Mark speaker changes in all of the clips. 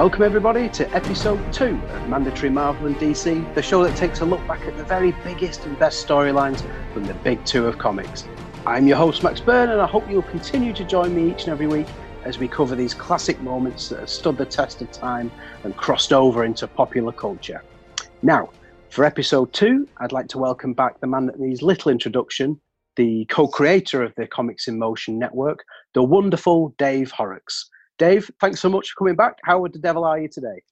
Speaker 1: Welcome, everybody, to episode two of Mandatory Marvel and DC, the show that takes a look back at the very biggest and best storylines from the big two of comics. I'm your host, Max Byrne, and I hope you'll continue to join me each and every week as we cover these classic moments that have stood the test of time and crossed over into popular culture. Now, for episode two, I'd like to welcome back the man that needs little introduction, the co creator of the Comics in Motion network, the wonderful Dave Horrocks. Dave, thanks so much for coming back. How would the devil are you today?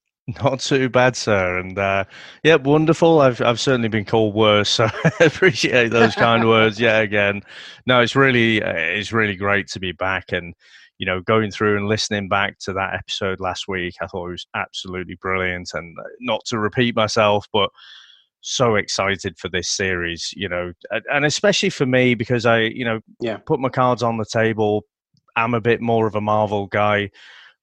Speaker 2: Not too bad, sir. And uh, yeah, wonderful. I've I've certainly been called worse, so I appreciate those kind words. Yeah, again, no, it's really uh, it's really great to be back, and you know, going through and listening back to that episode last week, I thought it was absolutely brilliant. And uh, not to repeat myself, but so excited for this series, you know, and especially for me because I, you know, yeah. put my cards on the table. I'm a bit more of a Marvel guy,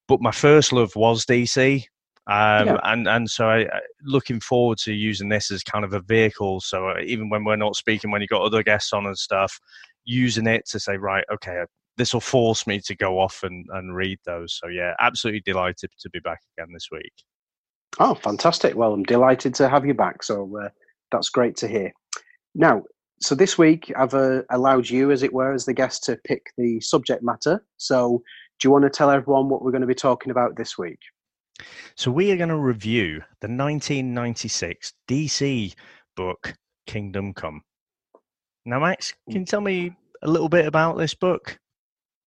Speaker 2: but my first love was DC. Um, yeah. and and so I looking forward to using this as kind of a vehicle. So uh, even when we're not speaking, when you got other guests on and stuff, using it to say, right, okay, this will force me to go off and, and read those. So yeah, absolutely delighted to be back again this week.
Speaker 1: Oh, fantastic! Well, I'm delighted to have you back. So uh, that's great to hear. Now, so this week I've uh, allowed you, as it were, as the guest to pick the subject matter. So, do you want to tell everyone what we're going to be talking about this week?
Speaker 2: So, we are going to review the 1996 DC book Kingdom Come. Now, Max, can you tell me a little bit about this book?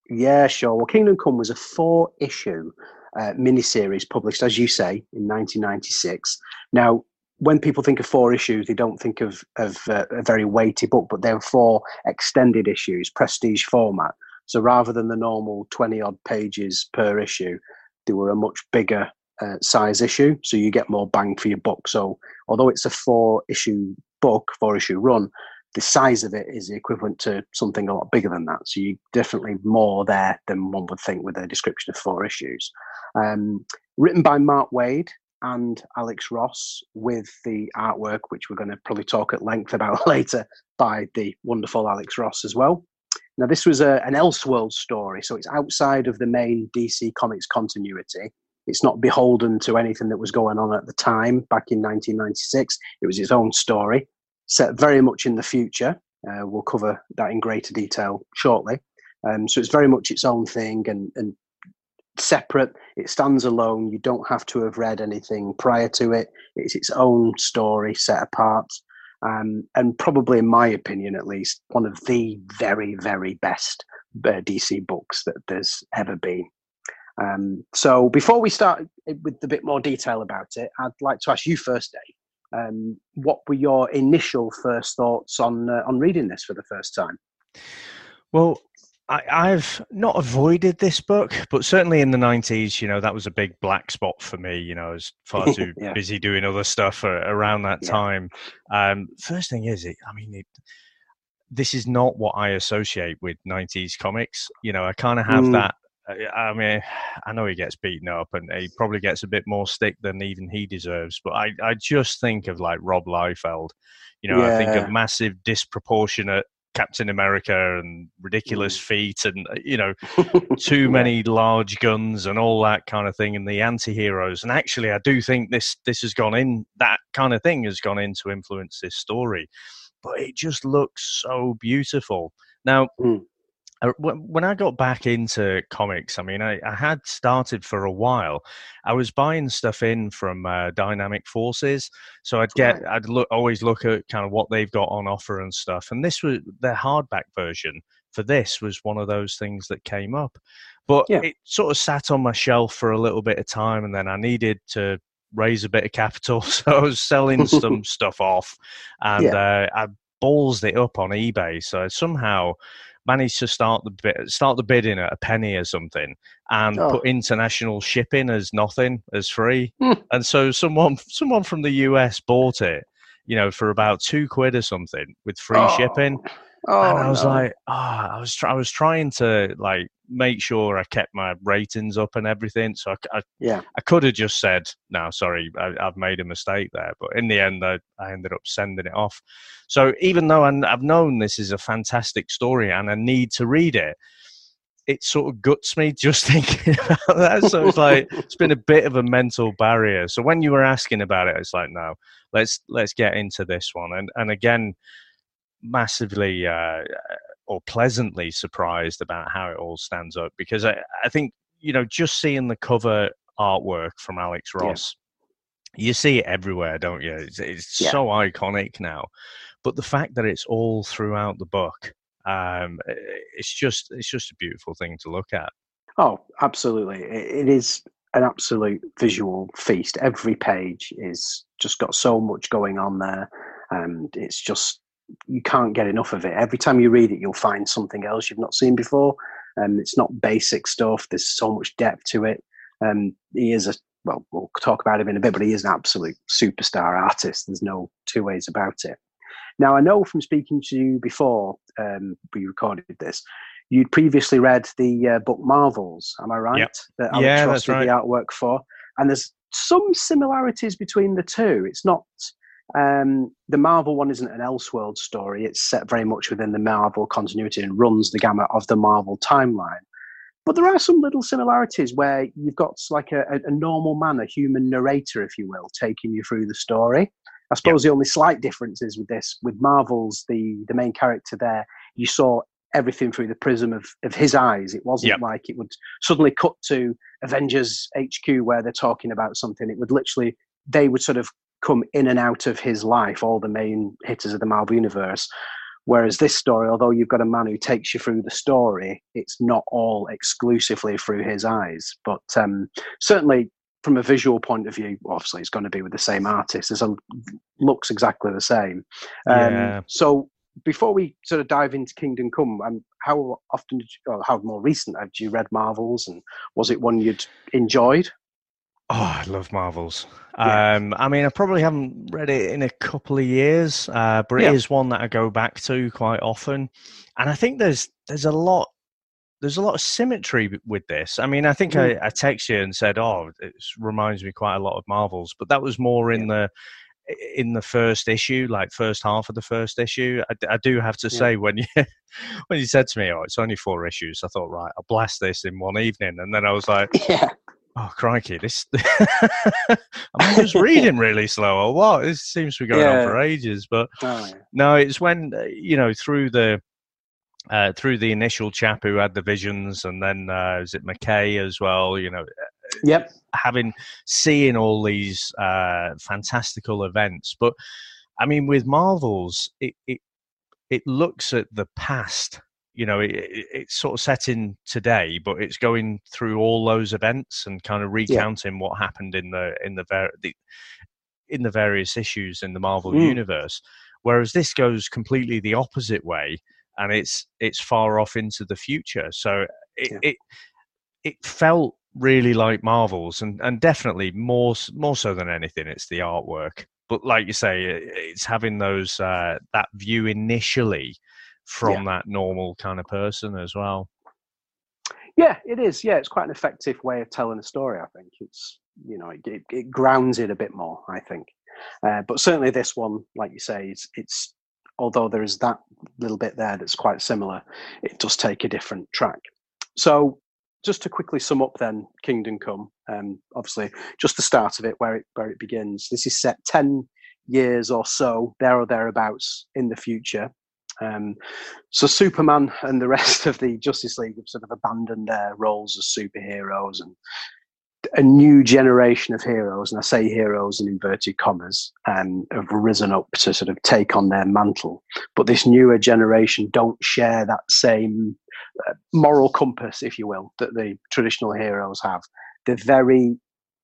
Speaker 1: Yeah, sure. Well, Kingdom Come was a four issue uh, miniseries published, as you say, in 1996. Now, when people think of four issues, they don't think of, of uh, a very weighty book, but they're four extended issues, prestige format. So rather than the normal 20 odd pages per issue, they were a much bigger uh, size issue. So you get more bang for your buck. So although it's a four issue book, four issue run, the size of it is equivalent to something a lot bigger than that. So you definitely more there than one would think with a description of four issues. Um, written by Mark Waid and Alex Ross, with the artwork, which we're going to probably talk at length about later, by the wonderful Alex Ross as well. Now, this was a, an Elseworld story, so it's outside of the main DC Comics continuity. It's not beholden to anything that was going on at the time back in 1996. It was its own story set very much in the future. Uh, we'll cover that in greater detail shortly. Um, so it's very much its own thing and, and separate. It stands alone. You don't have to have read anything prior to it. It's its own story set apart. Um, and probably, in my opinion at least, one of the very, very best uh, DC books that there's ever been. Um, so before we start with a bit more detail about it, I'd like to ask you first, Dave. Um, what were your initial first thoughts on uh, on reading this for the first time?
Speaker 2: Well, I, have not avoided this book, but certainly in the nineties, you know, that was a big black spot for me. You know, I was far too yeah. busy doing other stuff uh, around that yeah. time. Um, first thing is, it. I mean, it, this is not what I associate with '90s comics. You know, I kind of have mm. that I mean, I know he gets beaten up and he probably gets a bit more stick than even he deserves. But I, I just think of like Rob Liefeld. You know, yeah. I think of massive, disproportionate Captain America and ridiculous mm. feet and, uh, you know, too many large guns and all that kind of thing and the anti heroes. And actually, I do think this, this has gone in, that kind of thing has gone in to influence this story. But it just looks so beautiful. Now, mm when I got back into comics, I mean, I, I, had started for a while. I was buying stuff in from uh, Dynamic Forces, so I'd get, right. I'd look, always look at kind of what they've got on offer and stuff. And this was their hardback version for this was one of those things that came up, but yeah. it sort of sat on my shelf for a little bit of time, and then I needed to raise a bit of capital, so I was selling some stuff off, and yeah. uh, I ballsed it up on eBay. So somehow managed to start the bid, start the bidding at a penny or something, and oh. put international shipping as nothing, as free. Hmm. And so someone someone from the US bought it, you know, for about two quid or something with free oh. shipping. Oh, and I was no. like, oh, I was I was trying to like make sure I kept my ratings up and everything. So I, I yeah, I could have just said, no, sorry, I, have made a mistake there. But in the end, I, I ended up sending it off. So even though I, I've known this is a fantastic story and I need to read it, it sort of guts me just thinking about that. So it's like it's been a bit of a mental barrier. So when you were asking about it, it's like no, let's let's get into this one. And and again, massively uh, or pleasantly surprised about how it all stands up because I, I think you know just seeing the cover artwork from Alex Ross. Yeah. You see it everywhere, don't you? It's, it's yeah. so iconic now. But the fact that it's all throughout the book, um, it's just it's just a beautiful thing to look at.
Speaker 1: Oh, absolutely! It is an absolute visual feast. Every page is just got so much going on there, and it's just you can't get enough of it. Every time you read it, you'll find something else you've not seen before. And um, it's not basic stuff. There's so much depth to it. Um, he is a well, we'll talk about him in a bit, but he is an absolute superstar artist. There's no two ways about it. Now, I know from speaking to you before um, we recorded this, you'd previously read the uh, book Marvels. Am I right?
Speaker 2: Yep.
Speaker 1: That Alex
Speaker 2: yeah,
Speaker 1: Ross
Speaker 2: that's
Speaker 1: did
Speaker 2: right.
Speaker 1: the artwork for, and there's some similarities between the two. It's not um, the Marvel one isn't an Elseworld story. It's set very much within the Marvel continuity and runs the gamut of the Marvel timeline. But there are some little similarities where you've got like a, a normal man, a human narrator, if you will, taking you through the story. I suppose yep. the only slight difference is with this, with Marvel's the the main character there, you saw everything through the prism of, of his eyes. It wasn't yep. like it would suddenly cut to Avengers HQ where they're talking about something. It would literally they would sort of come in and out of his life, all the main hitters of the Marvel universe. Whereas this story, although you've got a man who takes you through the story, it's not all exclusively through his eyes. But um, certainly from a visual point of view, obviously it's going to be with the same artist. It looks exactly the same. Um, yeah. So before we sort of dive into Kingdom Come, um, how often, did you, or how more recent have you read Marvels, and was it one you'd enjoyed?
Speaker 2: Oh, I love Marvels. Yeah. Um, I mean, I probably haven't read it in a couple of years, uh, but it yeah. is one that I go back to quite often, and I think there's there's a lot there's a lot of symmetry with this. I mean, I think mm. I, I texted you and said, "Oh, it reminds me quite a lot of Marvels," but that was more in yeah. the in the first issue, like first half of the first issue. I, I do have to yeah. say when you when you said to me, "Oh, it's only four issues," I thought, right, I'll blast this in one evening, and then I was like,
Speaker 1: "Yeah."
Speaker 2: Oh crikey! This I'm just reading really slow or what? This seems to be going yeah. on for ages. But oh, yeah. no, it's when uh, you know through the uh, through the initial chap who had the visions, and then uh, is it McCay as well? You know,
Speaker 1: yep.
Speaker 2: Having seeing all these uh, fantastical events, but I mean, with Marvels, it it it looks at the past. You know, it, it, it's sort of set in today, but it's going through all those events and kind of recounting yeah. what happened in the in the, ver- the in the various issues in the Marvel mm. universe. Whereas this goes completely the opposite way and it's it's far off into the future. So it yeah. it, it felt really like Marvels, and and definitely more more so than anything, it's the artwork. But like you say, it's having those uh, that view initially from yeah. that normal kind of person as well.
Speaker 1: Yeah, it is. Yeah, it's quite an effective way of telling a story. I think it's you know it, it, it grounds it a bit more. I think, uh, but certainly this one, like you say, it's it's although there is that little bit there that's quite similar, it does take a different track. So, just to quickly sum up, then Kingdom Come, um, obviously, just the start of it, where it where it begins. This is set ten years or so there or thereabouts in the future. Um, so Superman and the rest of the Justice League have sort of abandoned their roles as superheroes and a new generation of heroes, and I say heroes in inverted commas, um, have risen up to sort of take on their mantle. But this newer generation don't share that same uh, moral compass, if you will, that the traditional heroes have. They're very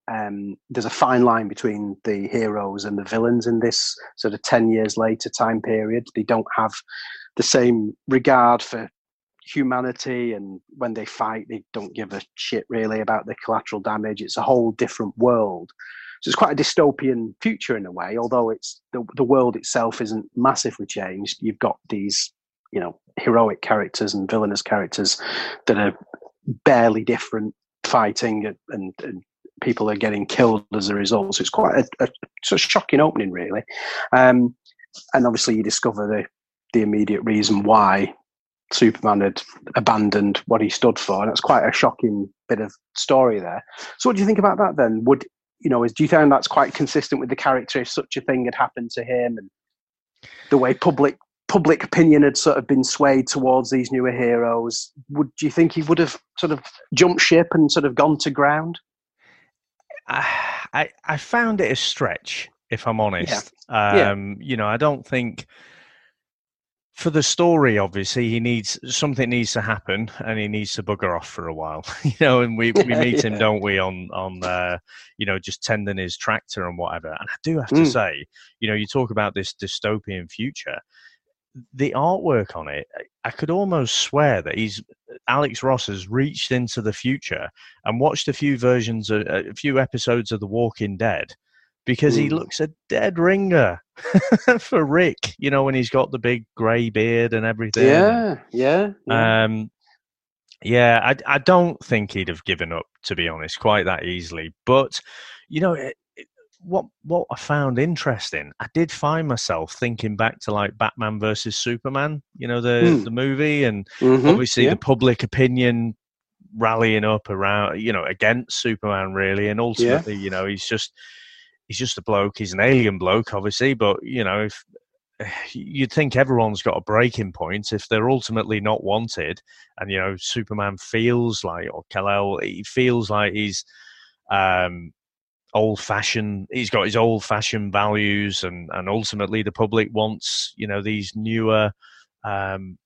Speaker 1: um, there's a fine line between the heroes and the villains in this sort of 10 years later time period. They don't have the same regard for humanity and when they fight they don't give a shit really about the collateral damage. It's a whole different world. So it's quite a dystopian future in a way although it's the, the world itself isn't massively changed. You've got these you know heroic characters and villainous characters that are barely different fighting and, and people are getting killed as a result so it's quite a, a, a shocking opening really um, and obviously you discover the the immediate reason why Superman had abandoned what he stood for, and it's quite a shocking bit of story there. So, what do you think about that then? Would you know? Is, do you think that's quite consistent with the character if such a thing had happened to him, and the way public public opinion had sort of been swayed towards these newer heroes? Would do you think he would have sort of jumped ship and sort of gone to ground?
Speaker 2: I I found it a stretch, if I'm honest. Yeah. Um, yeah. You know, I don't think for the story, obviously, he needs something needs to happen, and he needs to bugger off for a while. you know, and we, we meet yeah. him, don't we, on on uh, you know just tending his tractor and whatever. And I do have to mm. say, you know, you talk about this dystopian future. The artwork on it, I could almost swear that he's Alex Ross has reached into the future and watched a few versions, of, a few episodes of The Walking Dead, because he looks a dead ringer for Rick. You know, when he's got the big grey beard and everything.
Speaker 1: Yeah, yeah.
Speaker 2: yeah. Um, yeah, I, I don't think he'd have given up, to be honest, quite that easily. But you know, it, what what I found interesting, I did find myself thinking back to like Batman versus Superman. You know, the mm. the movie, and mm-hmm, obviously yeah. the public opinion rallying up around, you know, against Superman, really, and ultimately, yeah. you know, he's just he's just a bloke. He's an alien bloke, obviously, but you know, if you'd think everyone's got a breaking point if they're ultimately not wanted, and you know, Superman feels like, or Kal-El, he feels like he's um, old fashioned. He's got his old fashioned values, and and ultimately the public wants you know these newer um,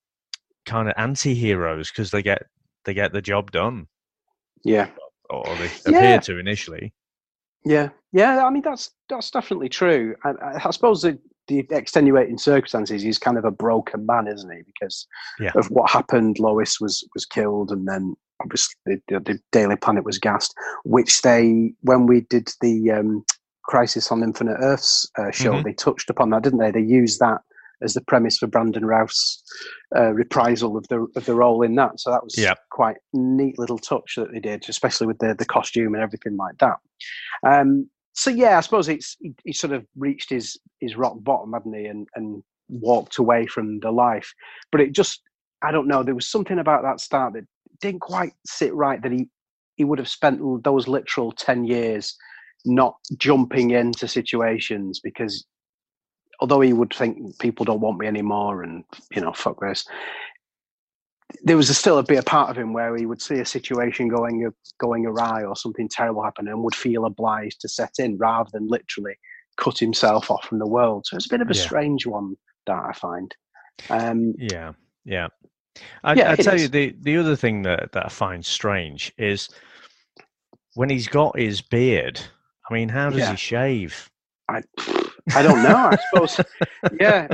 Speaker 2: kind of anti-heroes because they get they get the job done.
Speaker 1: Yeah,
Speaker 2: or they yeah. appear to initially.
Speaker 1: Yeah, yeah. I mean, that's that's definitely true. I, I suppose the, the extenuating circumstances, he's kind of a broken man, isn't he? Because yeah. of what happened, Lois was was killed, and then obviously the, the Daily Planet was gassed. Which they, when we did the um, Crisis on Infinite Earths uh, show, mm-hmm. they touched upon that, didn't they? They used that as the premise for Brandon Routh's uh, reprisal of the of the role in that. So that was yep. quite neat little touch that they did, especially with the the costume and everything like that. Um, so yeah, I suppose it's he, he, sort of reached his his rock bottom, hadn't he, and and walked away from the life. But it just I don't know. There was something about that start that didn't quite sit right. That he he would have spent those literal ten years not jumping into situations because although he would think people don't want me anymore and you know fuck this there was a still a bit a part of him where he would see a situation going going awry or something terrible happen and would feel obliged to set in rather than literally cut himself off from the world so it's a bit of a yeah. strange one that i find um,
Speaker 2: yeah yeah I, yeah, I tell is. you the the other thing that, that I find strange is when he's got his beard. I mean, how does yeah. he shave?
Speaker 1: I I don't know. I suppose, yeah.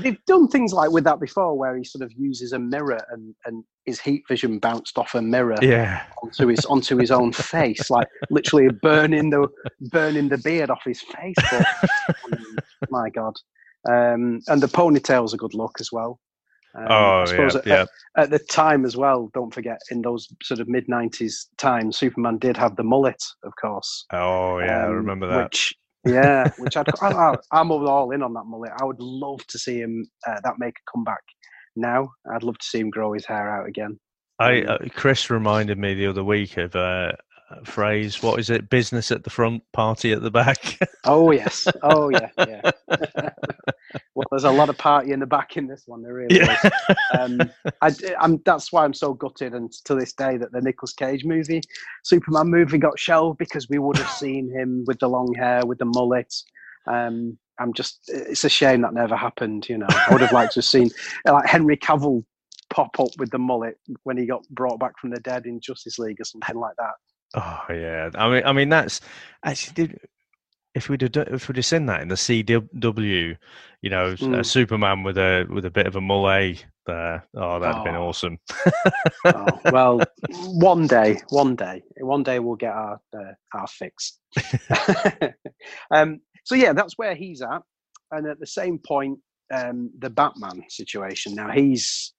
Speaker 1: They've done things like with that before, where he sort of uses a mirror and, and his heat vision bounced off a mirror
Speaker 2: yeah.
Speaker 1: onto his onto his own face, like literally burning the burning the beard off his face. But, my God. Um, and the ponytail's a good look as well.
Speaker 2: Um, oh, yeah,
Speaker 1: at,
Speaker 2: yeah.
Speaker 1: At, the time as well, don't forget, in those sort of mid 90s times, Superman did have the mullet, of course.
Speaker 2: Oh, yeah, um, I remember that.
Speaker 1: Which yeah, which I'd, I, am all in on that mullet. I would love to see him uh, that make a comeback now. I'd love to see him grow his hair out again.
Speaker 2: I um, uh, Chris reminded me the other week of uh, phrase. What is it? Business at the front, party at the back.
Speaker 1: oh yes. Oh yeah. Yeah. well, there's a lot of party in the back in this one. There really yeah. is. Um, I, am that's why I'm so gutted, and to this day, that the Nicolas Cage movie, Superman movie, got shelved because we would have seen him with the long hair, with the mullet. Um, I'm just. It's a shame that never happened. You know, I would have liked to have seen like Henry Cavill pop up with the mullet when he got brought back from the dead in Justice League or something like that.
Speaker 2: Oh yeah, I mean, I mean that's actually did. If we'd have if we'd have seen that in the CW, you know, mm. a Superman with a with a bit of a mullet there, oh, that'd have been oh. awesome.
Speaker 1: oh, well, one day, one day, one day we'll get our uh, our fix. um, so yeah, that's where he's at, and at the same point, um, the Batman situation. Now he's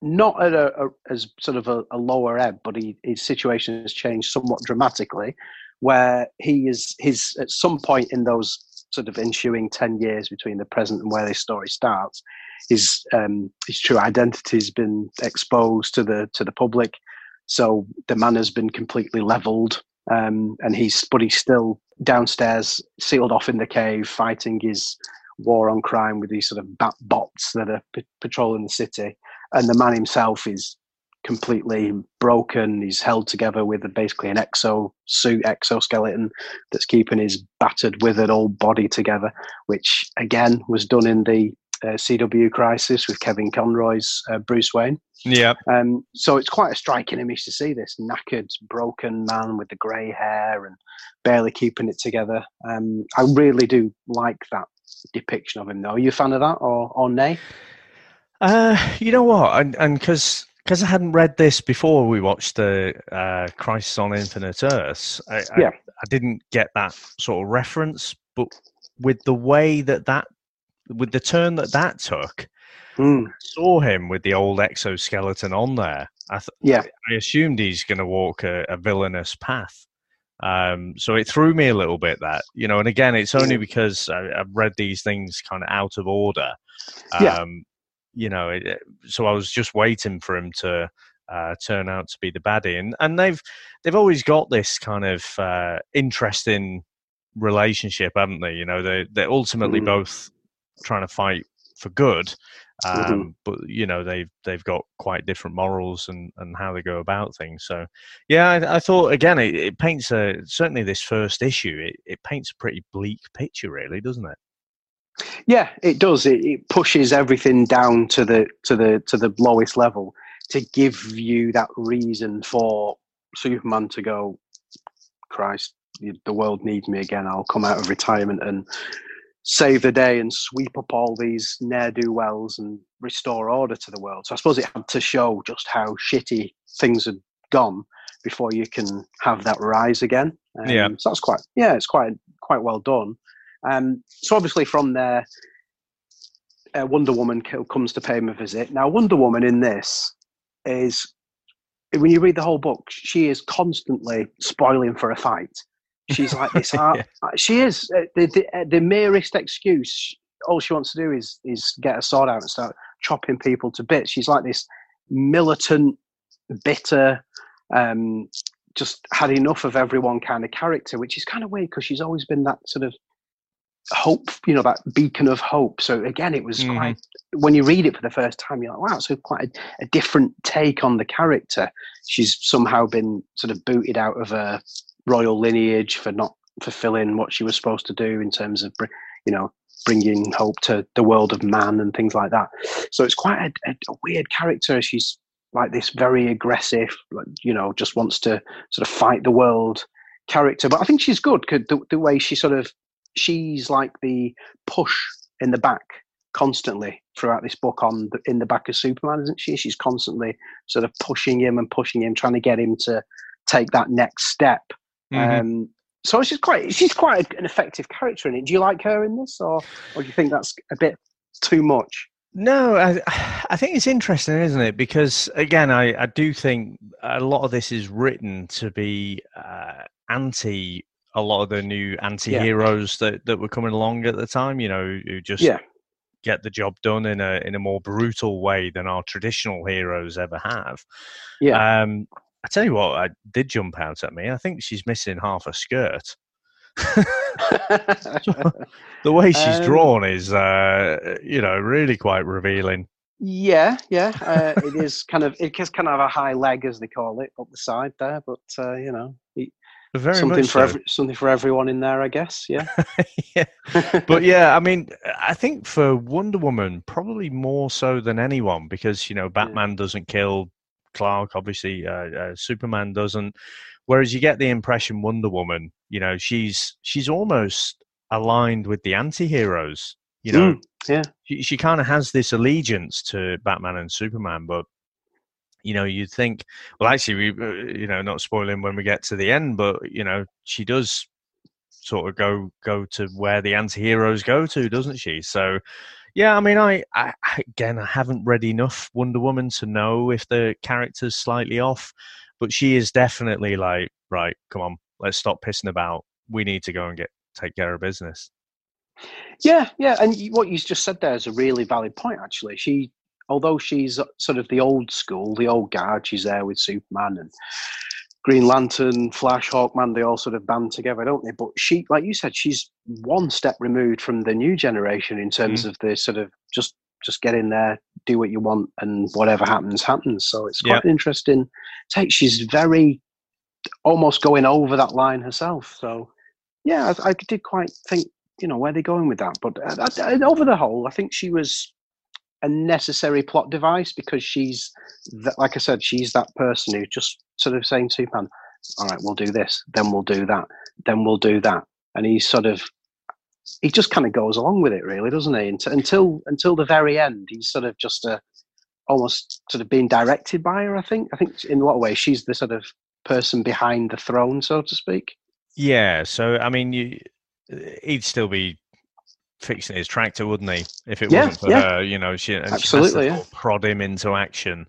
Speaker 1: not at a, a as sort of a, a lower ebb, but he, his situation has changed somewhat dramatically, where he is his at some point in those sort of ensuing 10 years between the present and where this story starts, his, um, his true identity has been exposed to the, to the public. So the man has been completely leveled. Um, and he's, but he's still downstairs, sealed off in the cave, fighting his war on crime with these sort of bat bots that are p- patrolling the city. And the man himself is completely broken. He's held together with a, basically an exo suit, exoskeleton that's keeping his battered, withered old body together, which again was done in the uh, CW Crisis with Kevin Conroy's uh, Bruce Wayne.
Speaker 2: Yeah.
Speaker 1: Um, so it's quite a striking image to see this knackered, broken man with the grey hair and barely keeping it together. Um, I really do like that depiction of him, though. Are you a fan of that, or or nay?
Speaker 2: Uh, you know what, and because because I hadn't read this before we watched the uh, Crisis on Infinite Earths, I, yeah. I, I, didn't get that sort of reference. But with the way that that, with the turn that that took, mm. saw him with the old exoskeleton on there. I th- yeah, I assumed he's going to walk a, a, villainous path. Um, so it threw me a little bit that you know, and again, it's only because I, have read these things kind of out of order. Um, yeah you know, it, so I was just waiting for him to uh, turn out to be the baddie, and and they've they've always got this kind of uh, interesting relationship, haven't they? You know, they they're ultimately mm-hmm. both trying to fight for good, um, mm-hmm. but you know they've they've got quite different morals and, and how they go about things. So, yeah, I, I thought again it, it, paints a certainly this first issue it, it paints a pretty bleak picture, really, doesn't it?
Speaker 1: Yeah, it does. It, it, pushes everything down to the to the to the lowest level to give you that reason for Superman to go. Christ, the world needs me again. I'll come out of retirement and save the day and sweep up all these ne'er do wells and restore order to the world. So I suppose it had to show just how shitty things had gone before you can have that rise again. Um, yeah, so that's quite yeah, it's quite quite well done. Um, so obviously from there, uh, Wonder Woman comes to pay him a visit. Now Wonder Woman in this is when you read the whole book, she is constantly spoiling for a fight. She's like this. yeah. Uh, she is uh, the, the, uh, the merest excuse. All she wants to do is is get a sword out and start chopping people to bits. She's like this militant, bitter, um, just had enough of everyone kind of character, which is kind of weird because she's always been that sort of hope, you know, that beacon of hope. So again, it was mm-hmm. quite, when you read it for the first time, you're like, wow, so quite a, a, different take on the character. She's somehow been sort of booted out of a royal lineage for not fulfilling what she was supposed to do in terms of, you know, bringing hope to the world of man and things like that. So it's quite a, a, a weird character. She's like this very aggressive, you know, just wants to sort of fight the world character. But I think she's good. The, the way she sort of she's like the push in the back constantly throughout this book on the, in the back of Superman, isn't she? She's constantly sort of pushing him and pushing him, trying to get him to take that next step. Mm-hmm. Um, so she's quite she's quite an effective character in it. Do you like her in this, or or do you think that's a bit too much?
Speaker 2: No, I, I think it's interesting, isn't it? Because again, I, I do think a lot of this is written to be uh, anti a lot of the new anti-heroes yeah. that, that were coming along at the time, you know, who just yeah. get the job done in a in a more brutal way than our traditional heroes ever have. Yeah. Um, I tell you what, I did jump out at me. I think she's missing half a skirt. the way she's um, drawn is, uh, you know, really quite revealing.
Speaker 1: Yeah, yeah, uh, it is kind of it it is kind of a high leg as they call it up the side there, but uh, you know,
Speaker 2: very
Speaker 1: something
Speaker 2: for
Speaker 1: so. every, something for everyone in there, I guess. Yeah.
Speaker 2: yeah. But yeah, I mean, I think for Wonder Woman, probably more so than anyone, because you know Batman yeah. doesn't kill Clark, obviously uh, uh, Superman doesn't. Whereas you get the impression Wonder Woman, you know, she's she's almost aligned with the anti-heroes. You know, mm,
Speaker 1: yeah.
Speaker 2: She, she kind of has this allegiance to Batman and Superman, but you know, you'd think, well, actually, we, uh, you know, not spoiling when we get to the end, but you know, she does sort of go go to where the anti-heroes go to, doesn't she? So, yeah, I mean, I, I again, I haven't read enough Wonder Woman to know if the character's slightly off, but she is definitely like, right, come on, let's stop pissing about. We need to go and get take care of business.
Speaker 1: Yeah, yeah, and what you just said there is a really valid point. Actually, she, although she's sort of the old school, the old guard, she's there with Superman and Green Lantern, Flash, Hawkman. They all sort of band together, don't they? But she, like you said, she's one step removed from the new generation in terms mm. of the sort of just just get in there, do what you want, and whatever happens, happens. So it's quite interesting take. She's very almost going over that line herself. So yeah, I, I did quite think you know where they're going with that. But uh, over the whole, I think she was a necessary plot device because she's that, like I said, she's that person who just sort of saying to Superman, "All right, we'll do this, then we'll do that, then we'll do that," and he's sort of he just kind of goes along with it, really, doesn't he? Until until the very end, he's sort of just a almost sort of being directed by her. I think. I think in a lot of ways, she's the sort of person behind the throne, so to speak.
Speaker 2: Yeah. So I mean, you, he'd still be fixing his tractor, wouldn't he? If it yeah, wasn't for yeah. her, you know, she
Speaker 1: absolutely
Speaker 2: she yeah. prod him into action.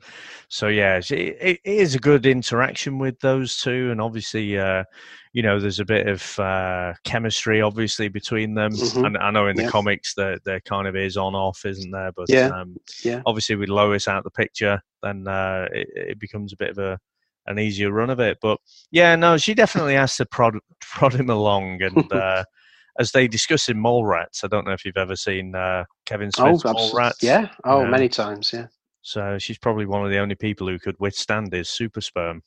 Speaker 2: So yeah, she, it, it is a good interaction with those two, and obviously, uh, you know, there's a bit of uh, chemistry obviously between them. Mm-hmm. And I know in the yeah. comics that there kind of is on off, isn't there? But
Speaker 1: yeah. Um, yeah.
Speaker 2: obviously with Lois out the picture, then uh, it, it becomes a bit of a an easier run of it. But yeah, no, she definitely has to prod prod him along, and uh, as they discuss in Mallrats. I don't know if you've ever seen uh, Kevin oh, Smith's oh, Mallrats.
Speaker 1: Yeah, oh, many times, yeah.
Speaker 2: So she's probably one of the only people who could withstand his super sperm.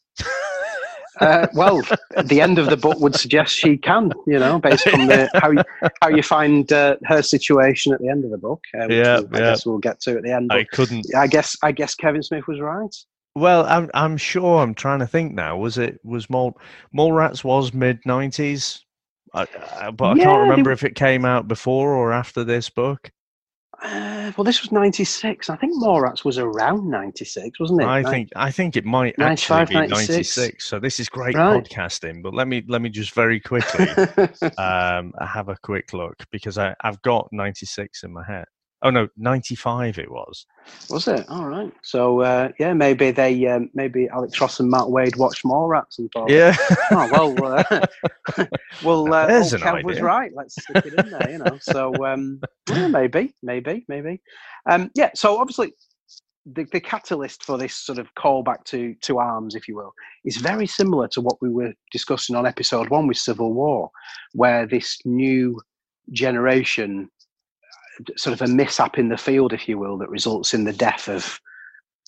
Speaker 1: uh, well, the end of the book would suggest she can, you know, based on the, how you, how you find uh, her situation at the end of the book.
Speaker 2: Uh, yeah,
Speaker 1: I
Speaker 2: yeah.
Speaker 1: guess we'll get to at the end.
Speaker 2: I couldn't.
Speaker 1: I guess I guess Kevin Smith was right.
Speaker 2: Well, I'm I'm sure. I'm trying to think now. Was it was Mole Mallrats was mid nineties, but yeah, I can't remember they, if it came out before or after this book.
Speaker 1: Uh, well, this was '96. I think Mallrats was around '96, wasn't it?
Speaker 2: I think I think it might actually be '96. So this is great right. podcasting. But let me let me just very quickly um, have a quick look because I, I've got '96 in my head. Oh no, ninety five it was.
Speaker 1: Was it? All right. So uh, yeah, maybe they um, maybe Alex Ross and Matt Waid watched Mallrats and thought,
Speaker 2: yeah,
Speaker 1: oh well, uh, well, uh, There's an idea. was right. Let's stick it in there, you know. So um, yeah, maybe, maybe, maybe. Um, yeah. So obviously, the, the catalyst for this sort of callback to to arms, if you will, is very similar to what we were discussing on episode one with Civil War, where this new generation sort of a mishap in the field, if you will, that results in the death of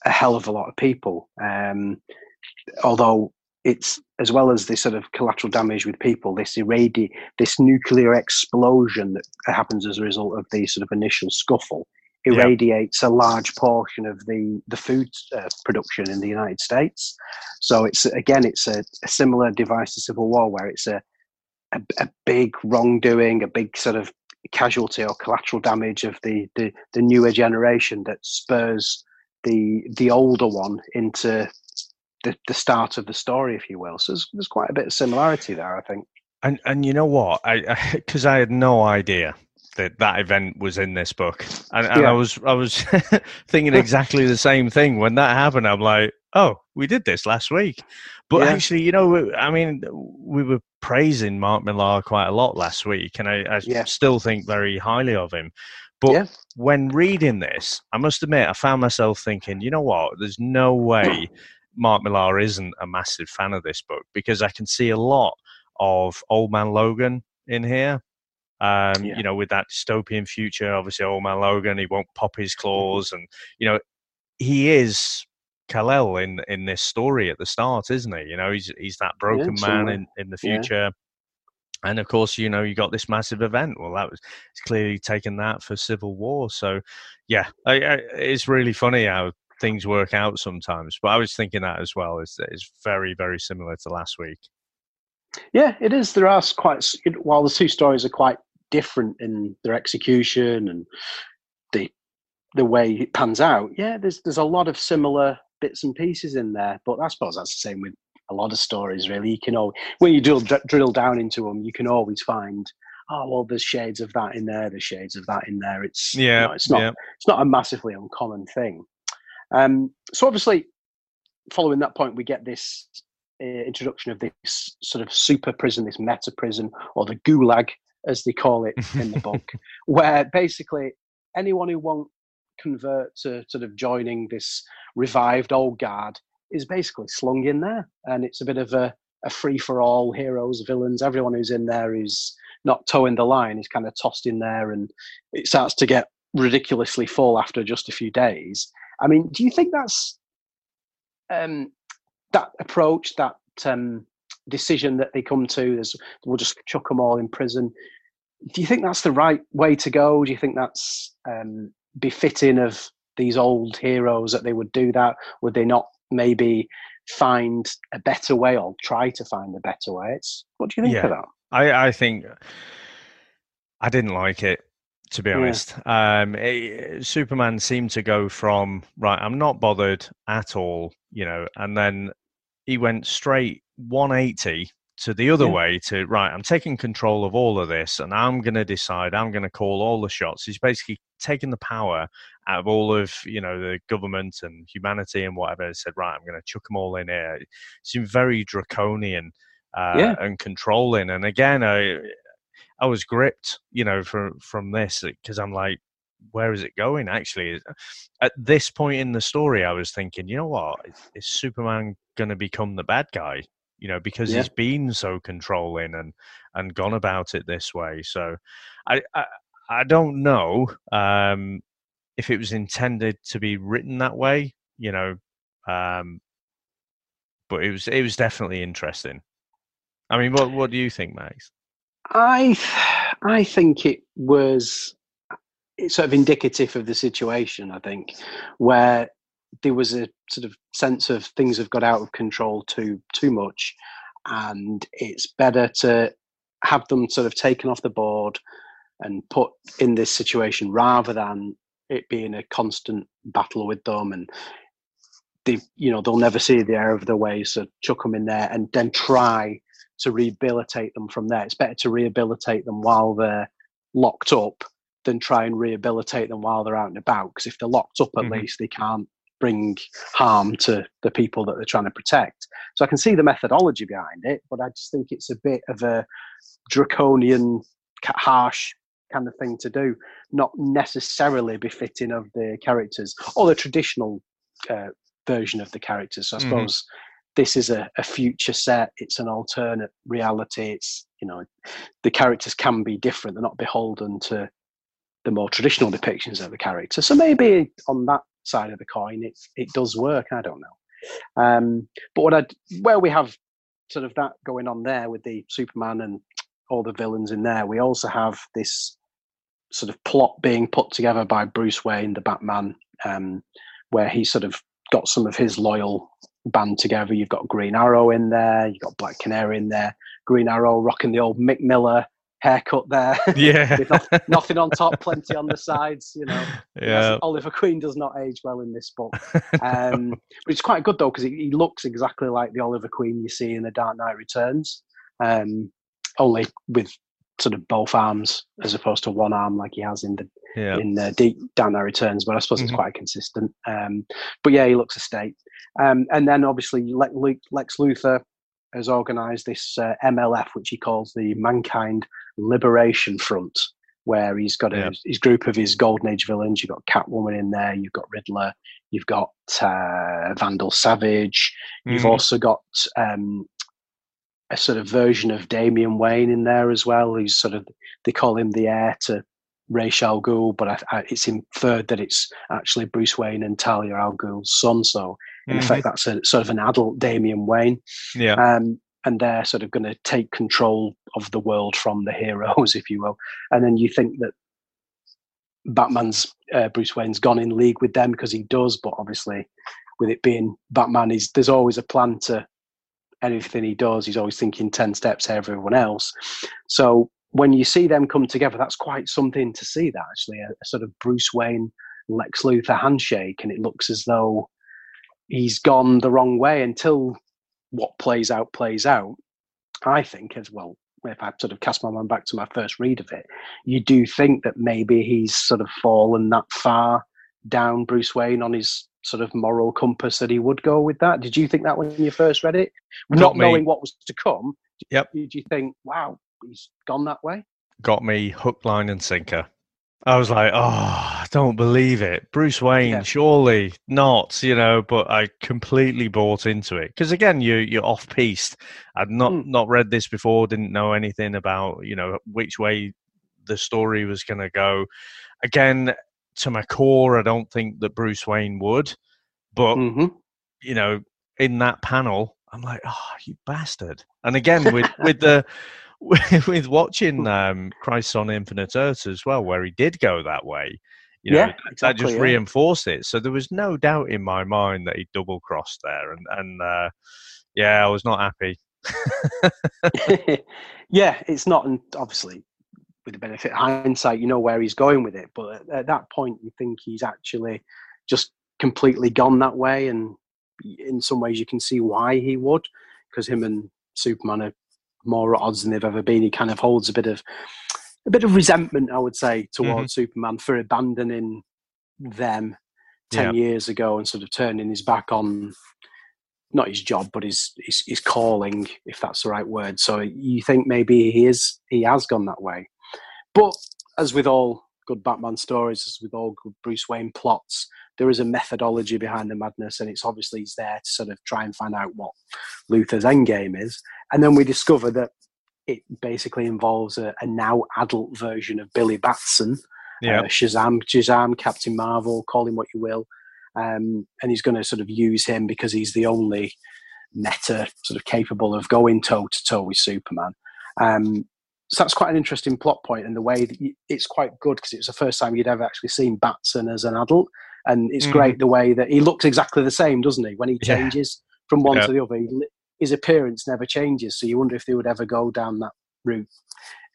Speaker 1: a hell of a lot of people. Um, although it's as well as the sort of collateral damage with people, this irradi- this nuclear explosion that happens as a result of the sort of initial scuffle irradiates a large portion of the the food uh, production in the United States. So it's again, it's a, a similar device to civil war where it's a, a, a big wrongdoing, a big sort of casualty or collateral damage of the, the, the newer generation that spurs the the older one into the, the start of the story, if you will. So there's, there's quite a bit of similarity there, I think.
Speaker 2: And and you know what? I because I, I, had no idea that that event was in this book, and, and yeah. I was I was thinking exactly the same thing when that happened. I'm like, oh, we did this last week. But yeah. actually, you know, I mean, we were praising Mark Millar quite a lot last week, and I, I yeah. still think very highly of him. But yeah. when reading this, I must admit, I found myself thinking, you know what? There's no way Mark Millar isn't a massive fan of this book because I can see a lot of Old Man Logan in here. Um. You know, with that dystopian future, obviously, Old Man Logan, he won't pop his mm-hmm. claws, and you know, he is Kal-El in in this story at the start, isn't he? You know, he's he's that broken yeah, man in in the future. Yeah. And of course, you know, you got this massive event. Well, that was it's clearly taken that for Civil War. So, yeah, I, I, it's really funny how things work out sometimes. But I was thinking that as well. It's, it's very, very similar to last week.
Speaker 1: Yeah, it is. There are quite, while the two stories are quite different in their execution and the the way it pans out, yeah, there's there's a lot of similar bits and pieces in there. But I suppose that's the same with a lot of stories, really. You can always, when you drill, drill down into them, you can always find, oh well, there's shades of that in there, there's shades of that in there. It's
Speaker 2: yeah,
Speaker 1: you know, it's not
Speaker 2: yeah.
Speaker 1: it's not a massively uncommon thing. Um, so obviously, following that point, we get this uh, introduction of this sort of super prison, this meta prison, or the gulag, as they call it in the book, where basically anyone who won't convert to sort of joining this revived old guard is basically slung in there, and it's a bit of a, a free for all heroes, villains, everyone who's in there who's not toeing the line is kind of tossed in there, and it starts to get ridiculously full after just a few days. I mean, do you think that's um, that approach, that um, decision that they come to? Is we'll just chuck them all in prison. Do you think that's the right way to go? Do you think that's um, befitting of these old heroes that they would do that? Would they not maybe find a better way or try to find a better way? It's, what do you think yeah, of that?
Speaker 2: I, I think I didn't like it to be honest. Yeah. Um, it, Superman seemed to go from right, I'm not bothered at all, you know, and then he went straight 180 to the other yeah. way to right. I'm taking control of all of this, and I'm going to decide. I'm going to call all the shots. He's basically taking the power out of all of you know the government and humanity and whatever. He said, right, I'm going to chuck them all in here. It seemed very draconian. Uh, yeah. and controlling. And again, I, I was gripped, you know, from from this because I'm like, where is it going? Actually, at this point in the story, I was thinking, you know what, is Superman going to become the bad guy? You know, because yeah. he's been so controlling and and gone about it this way. So, I I, I don't know um, if it was intended to be written that way. You know, um, but it was it was definitely interesting. I mean, what what do you think, Max?
Speaker 1: I I think it was it's sort of indicative of the situation. I think where there was a sort of sense of things have got out of control too too much, and it's better to have them sort of taken off the board and put in this situation rather than it being a constant battle with them and they you know they'll never see the error of their ways so chuck them in there and then try to rehabilitate them from there. It's better to rehabilitate them while they're locked up than try and rehabilitate them while they're out and about. Because if they're locked up, at mm-hmm. least they can't bring harm to the people that they're trying to protect. So I can see the methodology behind it, but I just think it's a bit of a draconian, harsh kind of thing to do, not necessarily befitting of the characters or the traditional uh, version of the characters. So I mm-hmm. suppose this is a, a future set it's an alternate reality it's you know the characters can be different they're not beholden to the more traditional depictions of the character so maybe on that side of the coin it, it does work i don't know um, but what i where we have sort of that going on there with the superman and all the villains in there we also have this sort of plot being put together by bruce wayne the batman um, where he sort of got some of his loyal band together. You've got Green Arrow in there, you've got Black Canary in there, Green Arrow rocking the old Mick Miller haircut there.
Speaker 2: Yeah.
Speaker 1: With nothing on top, plenty on the sides, you know. Yeah. Oliver Queen does not age well in this book. Um, but it's quite good though, because he, he, looks exactly like the Oliver Queen you see in The Dark Knight Returns, um, only with sort of both arms as opposed to one arm like he has in the yeah. in the deep down there returns but i suppose mm-hmm. it's quite consistent um, but yeah he looks a state um, and then obviously lex luthor has organized this uh, mlf which he calls the mankind liberation front where he's got a, yeah. his group of his golden age villains you've got catwoman in there you've got riddler you've got uh, vandal savage mm-hmm. you've also got um, a sort of version of Damian Wayne in there as well. He's sort of they call him the heir to Ra's al Ghul, but I, I, it's inferred that it's actually Bruce Wayne and Talia al Ghul's son. So in mm-hmm. effect, that's a sort of an adult Damian Wayne.
Speaker 2: Yeah.
Speaker 1: Um, and they're sort of going to take control of the world from the heroes, if you will. And then you think that Batman's uh, Bruce Wayne's gone in league with them because he does, but obviously, with it being Batman, is there's always a plan to anything he does, he's always thinking 10 steps ahead of everyone else. So when you see them come together, that's quite something to see that actually, a, a sort of Bruce Wayne, Lex Luthor handshake. And it looks as though he's gone the wrong way until what plays out, plays out. I think as well, if I sort of cast my mind back to my first read of it, you do think that maybe he's sort of fallen that far down Bruce Wayne on his sort of moral compass that he would go with that. Did you think that when you first read it, not, not knowing what was to come?
Speaker 2: Yep.
Speaker 1: Did you think, wow, he's gone that way?
Speaker 2: got me hook, line, and sinker. I was like, oh, don't believe it. Bruce Wayne, yeah. surely not, you know, but I completely bought into it. Because again, you, you're off piste. I'd not, mm. not read this before, didn't know anything about, you know, which way the story was going to go. Again, to my core, I don't think that Bruce Wayne would. But, mm-hmm. you know, in that panel, I'm like, oh, you bastard. And again, with, with the with watching um, Crisis on Infinite Earths as well, where he did go that way. You know, yeah, exactly, that just yeah. reinforced it. So there was no doubt in my mind that he double crossed there, and and uh, yeah, I was not happy.
Speaker 1: yeah, it's not, and obviously with the benefit of hindsight, you know where he's going with it. But at, at that point, you think he's actually just completely gone that way, and in some ways, you can see why he would, because him and Superman are more at odds than they've ever been. He kind of holds a bit of a bit of resentment, I would say, towards mm-hmm. Superman for abandoning them ten yeah. years ago and sort of turning his back on not his job, but his, his, his calling, if that's the right word. So you think maybe he is he has gone that way, but as with all good Batman stories, as with all good Bruce Wayne plots, there is a methodology behind the madness, and it's obviously he's there to sort of try and find out what Luthor's endgame is. And then we discover that it basically involves a, a now adult version of Billy Batson, yeah. uh, Shazam, Shazam, Captain Marvel, call him what you will. Um, and he's going to sort of use him because he's the only meta sort of capable of going toe to toe with Superman. Um, so that's quite an interesting plot point, and the way that you, it's quite good because it was the first time you'd ever actually seen Batson as an adult, and it's mm. great the way that he looks exactly the same, doesn't he? When he changes yeah. from one yeah. to the other, he, his appearance never changes. So you wonder if they would ever go down that route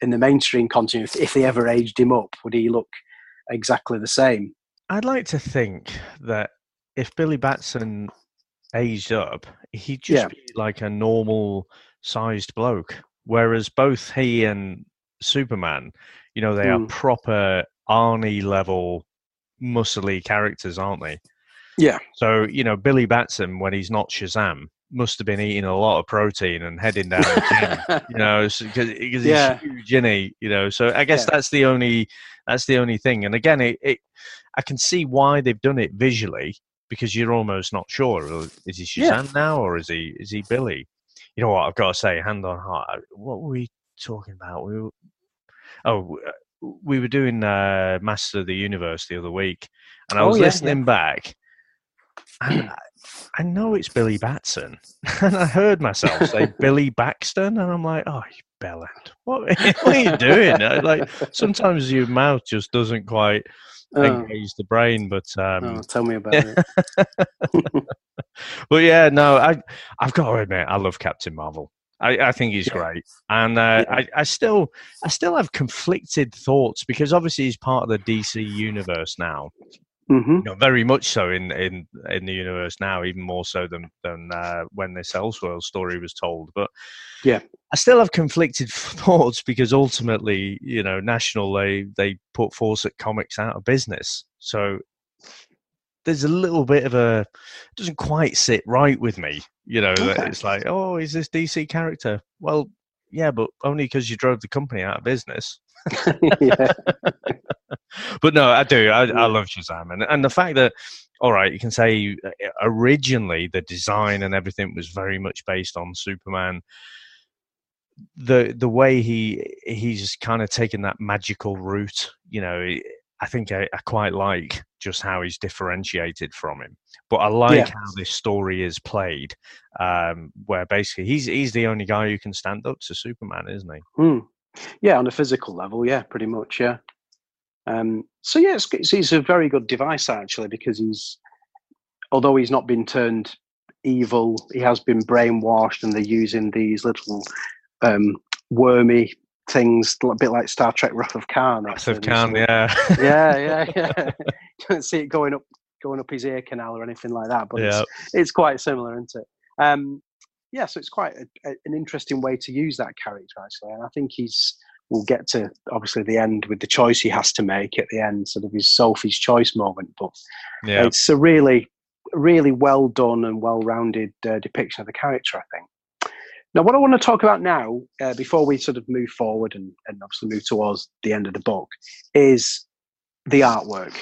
Speaker 1: in the mainstream content. If, if they ever aged him up, would he look exactly the same?
Speaker 2: I'd like to think that if Billy Batson aged up, he'd just yeah. be like a normal sized bloke. Whereas both he and Superman, you know, they mm. are proper Arnie level muscly characters, aren't they?
Speaker 1: Yeah.
Speaker 2: So you know, Billy Batson when he's not Shazam must have been eating a lot of protein and heading down the gym, you know, because he's yeah. huge, he? You know, so I guess yeah. that's the only that's the only thing. And again, it, it I can see why they've done it visually because you're almost not sure is he Shazam yeah. now or is he is he Billy? You know what? I've got to say, hand on heart, what were we talking about? We were, oh, we were doing uh, Master of the Universe the other week, and I was oh, yeah, listening yeah. back, and I, know it's Billy Batson, and I heard myself say Billy Baxton, and I'm like, oh, you bellend, what, what are you doing? like sometimes your mouth just doesn't quite oh. engage the brain, but um,
Speaker 1: oh, tell me about it.
Speaker 2: but yeah, no, I I've got to admit, I love Captain Marvel. I, I think he's yeah. great, and uh, yeah. I, I still, I still have conflicted thoughts because obviously he's part of the DC universe now. Mm-hmm. You know, very much so in, in in the universe now, even more so than than uh, when this Elseworld story was told. But
Speaker 1: yeah,
Speaker 2: I still have conflicted thoughts because ultimately, you know, National they they put Fawcett Comics out of business, so there's a little bit of a doesn't quite sit right with me. You know, okay. it's like, oh, is this DC character? Well, yeah, but only because you drove the company out of business. but no, I do. I, I love Shazam, and and the fact that all right, you can say uh, originally the design and everything was very much based on Superman. The the way he he's kind of taken that magical route, you know, I think I, I, quite like just how he's differentiated from him. But I like yeah. how this story is played, um, where basically he's he's the only guy who can stand up to Superman, isn't he?
Speaker 1: Mm. Yeah, on a physical level, yeah, pretty much, yeah. Um, so yeah, it's, it's, it's, a very good device actually because he's, although he's not been turned evil, he has been brainwashed, and they're using these little um, wormy things a bit like Star Trek Wrath of Khan.
Speaker 2: Wrath of Khan, yeah,
Speaker 1: yeah, yeah, yeah. you don't see it going up, going up his ear canal or anything like that, but yeah. it's, it's quite similar, isn't it? Um, yeah, so it's quite a, a, an interesting way to use that character actually, and I think he's. We'll get to obviously the end with the choice he has to make at the end, sort of his Sophie's choice moment. But yeah. it's a really, really well done and well-rounded uh, depiction of the character. I think. Now, what I want to talk about now, uh, before we sort of move forward and, and obviously move towards the end of the book, is the artwork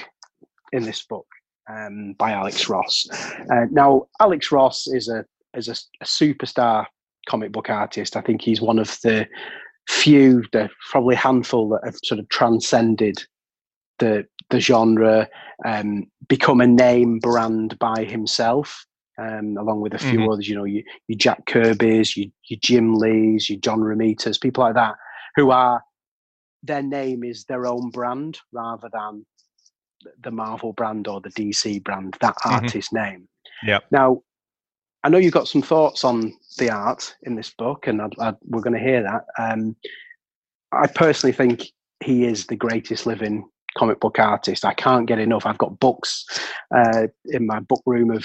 Speaker 1: in this book um, by Alex Ross. Uh, now, Alex Ross is a is a, a, superstar comic book artist. I think he's one of the few, the probably handful that have sort of transcended the the genre, um, become a name brand by himself. Um, along with a few mm-hmm. others, you know, you, your Jack Kirby's, your, your Jim Lee's, your John Romita's, people like that, who are their name is their own brand rather than the Marvel brand or the DC brand, that mm-hmm. artist name.
Speaker 2: Yeah.
Speaker 1: Now, I know you've got some thoughts on the art in this book, and I'd, I'd, we're going to hear that. Um, I personally think he is the greatest living comic book artist. I can't get enough. I've got books uh, in my book room of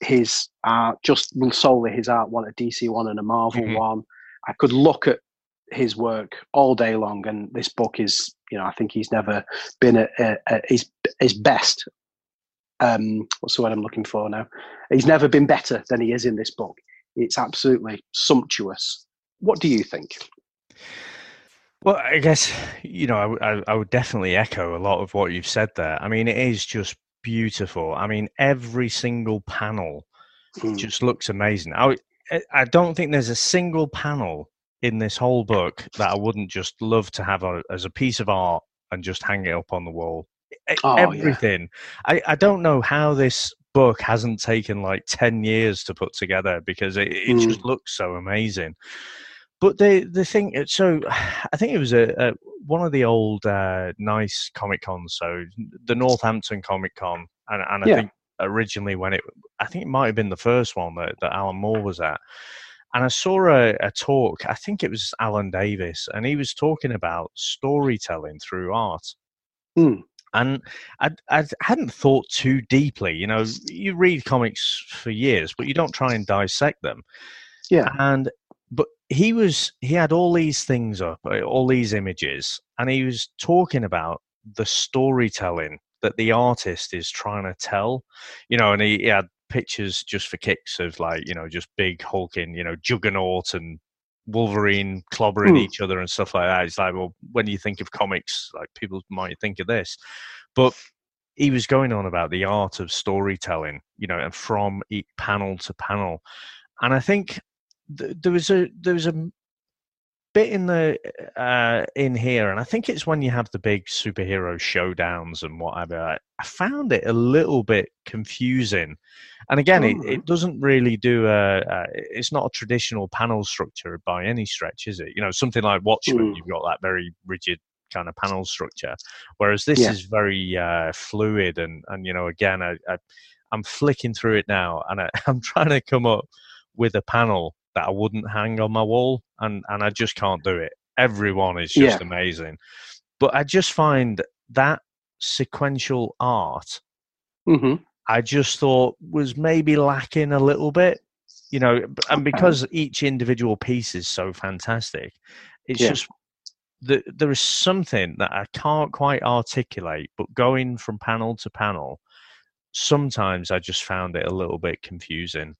Speaker 1: his art, just solely his art, one a DC one and a Marvel mm-hmm. one. I could look at his work all day long, and this book is, you know, I think he's never been at, at his his best. Um, what's the word I'm looking for now? He's never been better than he is in this book. It's absolutely sumptuous. What do you think?
Speaker 2: Well, I guess you know I, I, would definitely echo a lot of what you've said there. I mean, it is just beautiful. I mean, every single panel mm. just looks amazing. I I don't think there's a single panel in this whole book that I wouldn't just love to have a, as a piece of art and just hang it up on the wall. Oh, Everything. Yeah. I, I don't know how this book hasn't taken like 10 years to put together because it, it mm. just looks so amazing. But the the thing, so I think it was a, a one of the old uh, nice comic cons. So the Northampton Comic Con, and, and I yeah. think originally when it, I think it might have been the first one that, that Alan Moore was at. And I saw a, a talk, I think it was Alan Davis, and he was talking about storytelling through art.
Speaker 1: Mm.
Speaker 2: And I, I hadn't thought too deeply. You know, you read comics for years, but you don't try and dissect them.
Speaker 1: Yeah.
Speaker 2: And but he was he had all these things up, uh, all these images, and he was talking about the storytelling that the artist is trying to tell. You know, and he, he had pictures just for kicks of like you know just big hulking you know juggernaut and Wolverine clobbering mm. each other and stuff like that. It's like, well, when you think of comics, like people might think of this, but he was going on about the art of storytelling, you know, and from panel to panel, and I think th- there was a there was a bit in the uh, in here, and I think it's when you have the big superhero showdowns and whatever. I, found it a little bit confusing, and again, it, it doesn't really do a, a, It's not a traditional panel structure by any stretch, is it? You know, something like Watchmen, mm. you've got that very rigid kind of panel structure, whereas this yeah. is very uh, fluid, and and you know, again, I, I I'm flicking through it now, and I, I'm trying to come up with a panel that I wouldn't hang on my wall, and and I just can't do it. Everyone is just yeah. amazing, but I just find that sequential art.
Speaker 1: Mm-hmm.
Speaker 2: I just thought was maybe lacking a little bit, you know, and because each individual piece is so fantastic, it's yeah. just the, there is something that I can't quite articulate, but going from panel to panel, sometimes I just found it a little bit confusing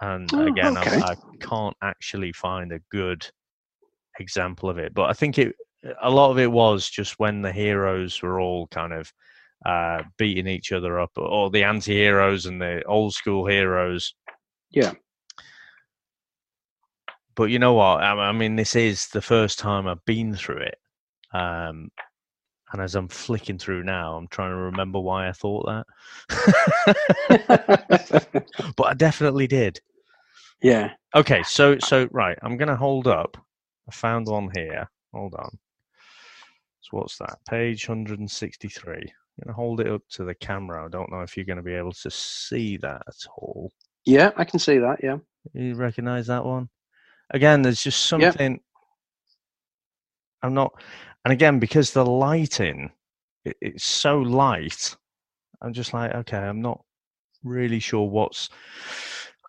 Speaker 2: and oh, again, okay. I, I, can't actually find a good example of it. But I think it a lot of it was just when the heroes were all kind of uh, beating each other up, or the anti-heroes and the old school heroes.
Speaker 1: Yeah.
Speaker 2: But you know what? I, I mean, this is the first time I've been through it. Um, and as I'm flicking through now, I'm trying to remember why I thought that. but I definitely did.
Speaker 1: Yeah.
Speaker 2: Okay, so so right, I'm gonna hold up. I found one here. Hold on. So what's that? Page 163. I'm gonna hold it up to the camera. I don't know if you're gonna be able to see that at all.
Speaker 1: Yeah, I can see that. Yeah.
Speaker 2: You recognize that one? Again, there's just something. Yep. I'm not, and again because the lighting, it, it's so light. I'm just like, okay, I'm not really sure what's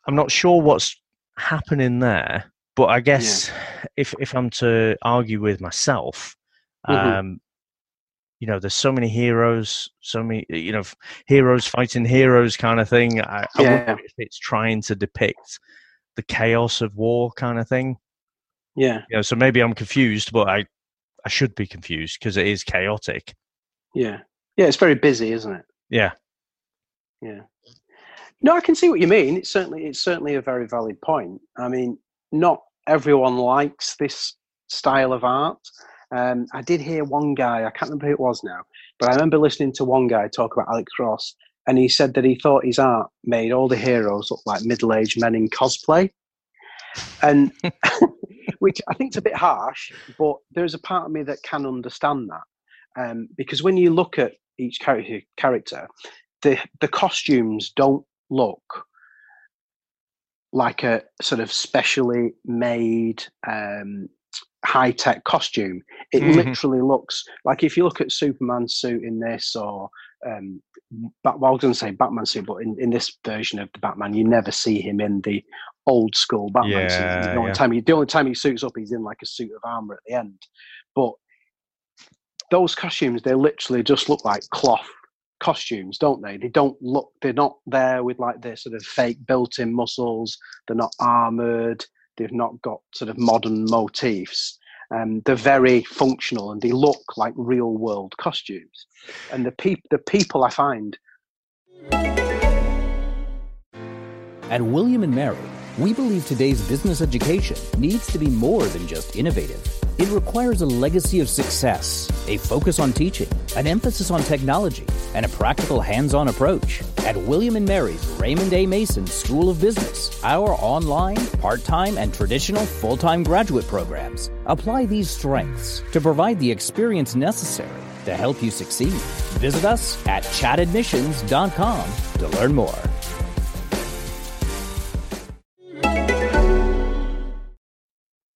Speaker 2: I'm not sure what's happening there, but I guess yeah. if if I'm to argue with myself, mm-hmm. um, you know, there's so many heroes, so many, you know, heroes fighting heroes kind of thing. I, yeah. I wonder if it's trying to depict the chaos of war kind of thing.
Speaker 1: Yeah.
Speaker 2: You know, so maybe I'm confused, but I I should be confused because it is chaotic.
Speaker 1: Yeah. Yeah, it's very busy, isn't it?
Speaker 2: Yeah.
Speaker 1: Yeah. No, I can see what you mean. It's certainly it's certainly a very valid point. I mean, not everyone likes this style of art. Um, I did hear one guy, I can't remember who it was now, but I remember listening to one guy talk about Alex Ross, and he said that he thought his art made all the heroes look like middle-aged men in cosplay, and which I think is a bit harsh, but there's a part of me that can understand that um, because when you look at each character, character, the the costumes don't look like a sort of specially made um, high tech costume. It mm-hmm. literally looks like if you look at Superman's suit in this, or um, well, I was going to say Batman suit, but in, in this version of the Batman, you never see him in the old school Batman yeah, suit. The only yeah. time he, the only time he suits up, he's in like a suit of armor at the end. But those costumes, they literally just look like cloth costumes, don't they? They don't look. They're not there with like their sort of fake built-in muscles. They're not armored. They've not got sort of modern motifs. Um, they're very functional and they look like real world costumes. And the, peop- the people I find.
Speaker 3: At William and Mary, we believe today's business education needs to be more than just innovative. It requires a legacy of success, a focus on teaching, an emphasis on technology, and a practical hands-on approach. At William Mary's Raymond A. Mason School of Business, our online, part-time, and traditional full-time graduate programs apply these strengths to provide the experience necessary to help you succeed. Visit us at chatadmissions.com to learn more.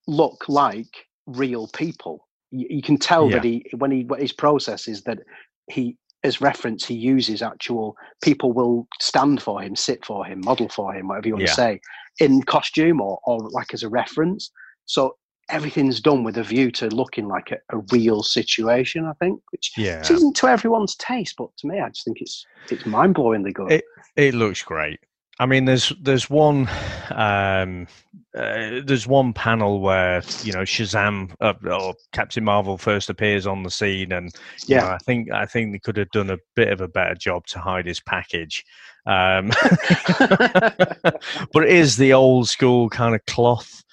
Speaker 1: Look like real people. You, you can tell yeah. that he when he his process is that he as reference he uses actual people will stand for him, sit for him, model for him, whatever you want yeah. to say, in costume or or like as a reference. So everything's done with a view to looking like a, a real situation. I think, which yeah. isn't to everyone's taste, but to me, I just think it's it's mind blowingly good.
Speaker 2: It it looks great. I mean, there's there's one um, uh, there's one panel where you know Shazam uh, or Captain Marvel first appears on the scene, and yeah, know, I think I think they could have done a bit of a better job to hide his package. Um, but it is the old school kind of cloth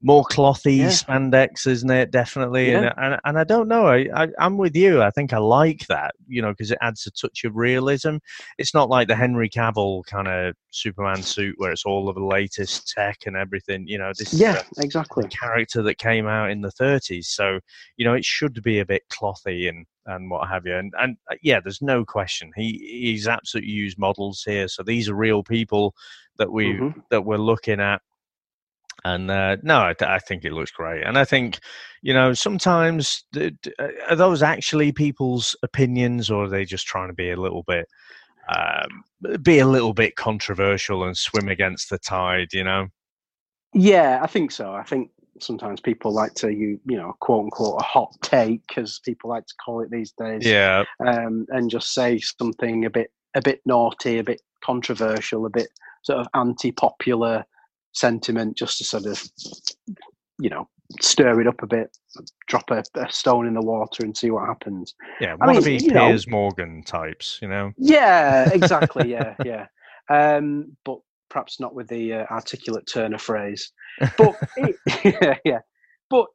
Speaker 2: more clothy yeah. spandex, isn't it? Definitely, yeah. and, and and I don't know. I, I am with you. I think I like that, you know, because it adds a touch of realism. It's not like the Henry Cavill kind of Superman suit where it's all of the latest tech and everything. You know, this
Speaker 1: yeah, exactly
Speaker 2: character that came out in the 30s. So you know, it should be a bit clothy and and what have you. And and uh, yeah, there's no question. He he's absolutely used models here. So these are real people that we mm-hmm. that we're looking at and uh, no, I, I, think it looks great. And I think, you know, sometimes uh, are those actually people's opinions, or are they just trying to be a little bit, um, be a little bit controversial and swim against the tide? You know?
Speaker 1: Yeah, I think so. I think sometimes people like to you you know quote unquote a hot take as people like to call it these days
Speaker 2: yeah
Speaker 1: um, and just say something a bit a bit naughty a bit controversial a bit sort of anti-popular sentiment just to sort of, you know, stir it up a bit, drop a, a stone in the water and see what happens.
Speaker 2: Yeah, one of these Piers know, Morgan types, you know?
Speaker 1: Yeah, exactly. yeah, yeah. Um, but perhaps not with the uh, articulate turn of phrase. But it, yeah, yeah. But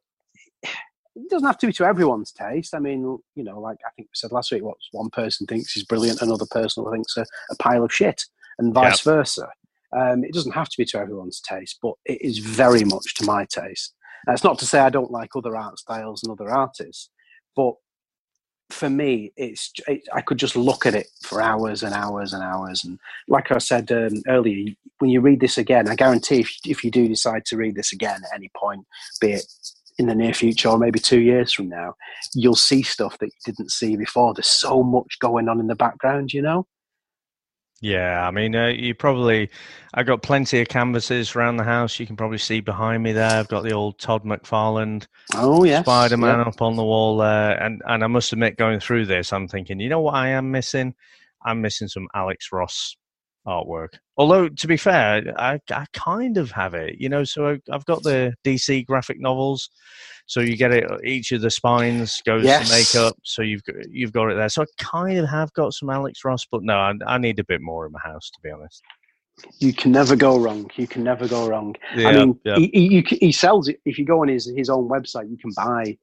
Speaker 1: it doesn't have to be to everyone's taste. I mean, you know, like I think we said last week, what one person thinks is brilliant, another person thinks a, a pile of shit, and vice versa. Um, it doesn't have to be to everyone's taste, but it is very much to my taste. That's not to say I don't like other art styles and other artists, but for me, it's it, I could just look at it for hours and hours and hours. And like I said um, earlier, when you read this again, I guarantee if, if you do decide to read this again at any point, be it in the near future or maybe two years from now, you'll see stuff that you didn't see before. There's so much going on in the background, you know.
Speaker 2: Yeah, I mean, uh, you probably. I've got plenty of canvases around the house. You can probably see behind me there. I've got the old Todd McFarlane,
Speaker 1: oh yeah,
Speaker 2: Spider Man yep. up on the wall there. And and I must admit, going through this, I'm thinking, you know what, I am missing. I'm missing some Alex Ross artwork. Although, to be fair, I, I kind of have it, you know. So I, have got the DC graphic novels, so you get it. Each of the spines goes yes. to makeup, so you've got, you've got it there. So I kind of have got some Alex Ross, but no, I, I need a bit more in my house, to be honest.
Speaker 1: You can never go wrong. You can never go wrong. Yeah, I mean, yeah. he, he, he sells it. If you go on his his own website, you can buy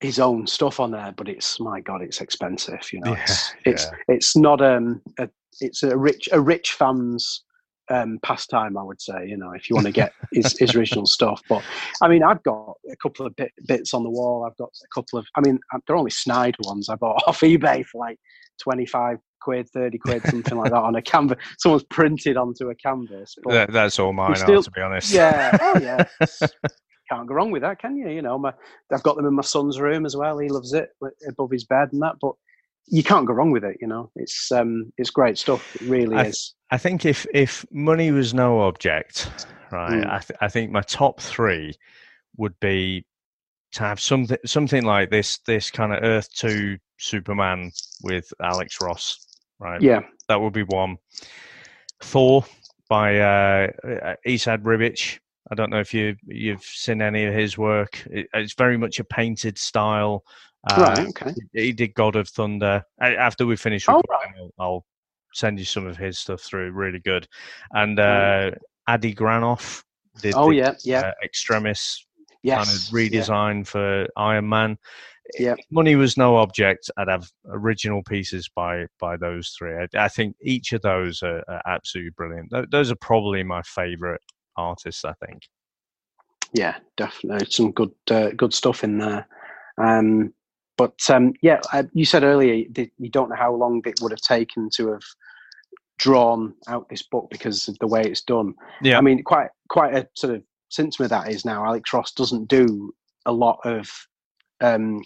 Speaker 1: his own stuff on there, but it's my god, it's expensive. You know, yeah, it's it's, yeah. it's not um a, it's a rich a rich fans um, pastime, I would say. You know, if you want to get his, his original stuff. But I mean, I've got a couple of bit, bits on the wall. I've got a couple of. I mean, they're only snide ones I bought off eBay for like twenty five quid, thirty quid, something like that on a canvas. Someone's printed onto a canvas.
Speaker 2: That, that's all mine still, are, to be honest.
Speaker 1: Yeah. Oh yeah. can't go wrong with that, can you? You know, my, I've got them in my son's room as well. He loves it above his bed and that. But you can't go wrong with it. You know, it's um, it's great stuff. It really
Speaker 2: I,
Speaker 1: is.
Speaker 2: I think if if money was no object, right, mm. I, th- I think my top three would be to have something something like this this kind of Earth Two Superman with Alex Ross, right?
Speaker 1: Yeah,
Speaker 2: that would be one. Thor by uh, uh Esad Ribic. I don't know if you you've seen any of his work. It, it's very much a painted style.
Speaker 1: Uh, right. Okay.
Speaker 2: He did God of Thunder. After we finish oh, recording, right. I'll, I'll, send you some of his stuff through. Really good. And uh, Adi Granov did.
Speaker 1: Oh the, yeah, yeah. Uh,
Speaker 2: Extremis yes. kind of redesign yeah. for Iron Man.
Speaker 1: Yeah.
Speaker 2: money was no object, I'd have original pieces by by those three. I, I think each of those are, are absolutely brilliant. Those are probably my favourite artists. I think.
Speaker 1: Yeah, definitely some good uh, good stuff in there. Um, but um, yeah, you said earlier you don't know how long it would have taken to have drawn out this book because of the way it's done.
Speaker 2: Yeah, I
Speaker 1: mean, quite quite a sort of since with that is now Alex Ross doesn't do a lot of um,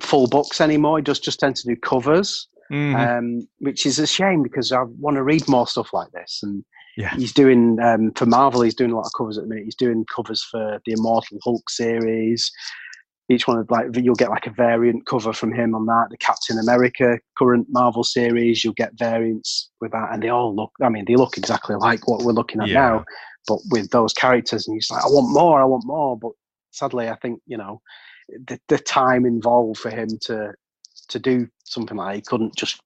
Speaker 1: full books anymore. He does just tend to do covers, mm-hmm. um, which is a shame because I want to read more stuff like this. And
Speaker 2: yeah.
Speaker 1: he's doing um, for Marvel. He's doing a lot of covers at the minute. He's doing covers for the Immortal Hulk series. Each one of like you'll get like a variant cover from him on that. The Captain America current Marvel series, you'll get variants with that, and they all look. I mean, they look exactly like what we're looking at yeah. now, but with those characters. And he's like, I want more, I want more. But sadly, I think you know the, the time involved for him to to do something like that. He couldn't just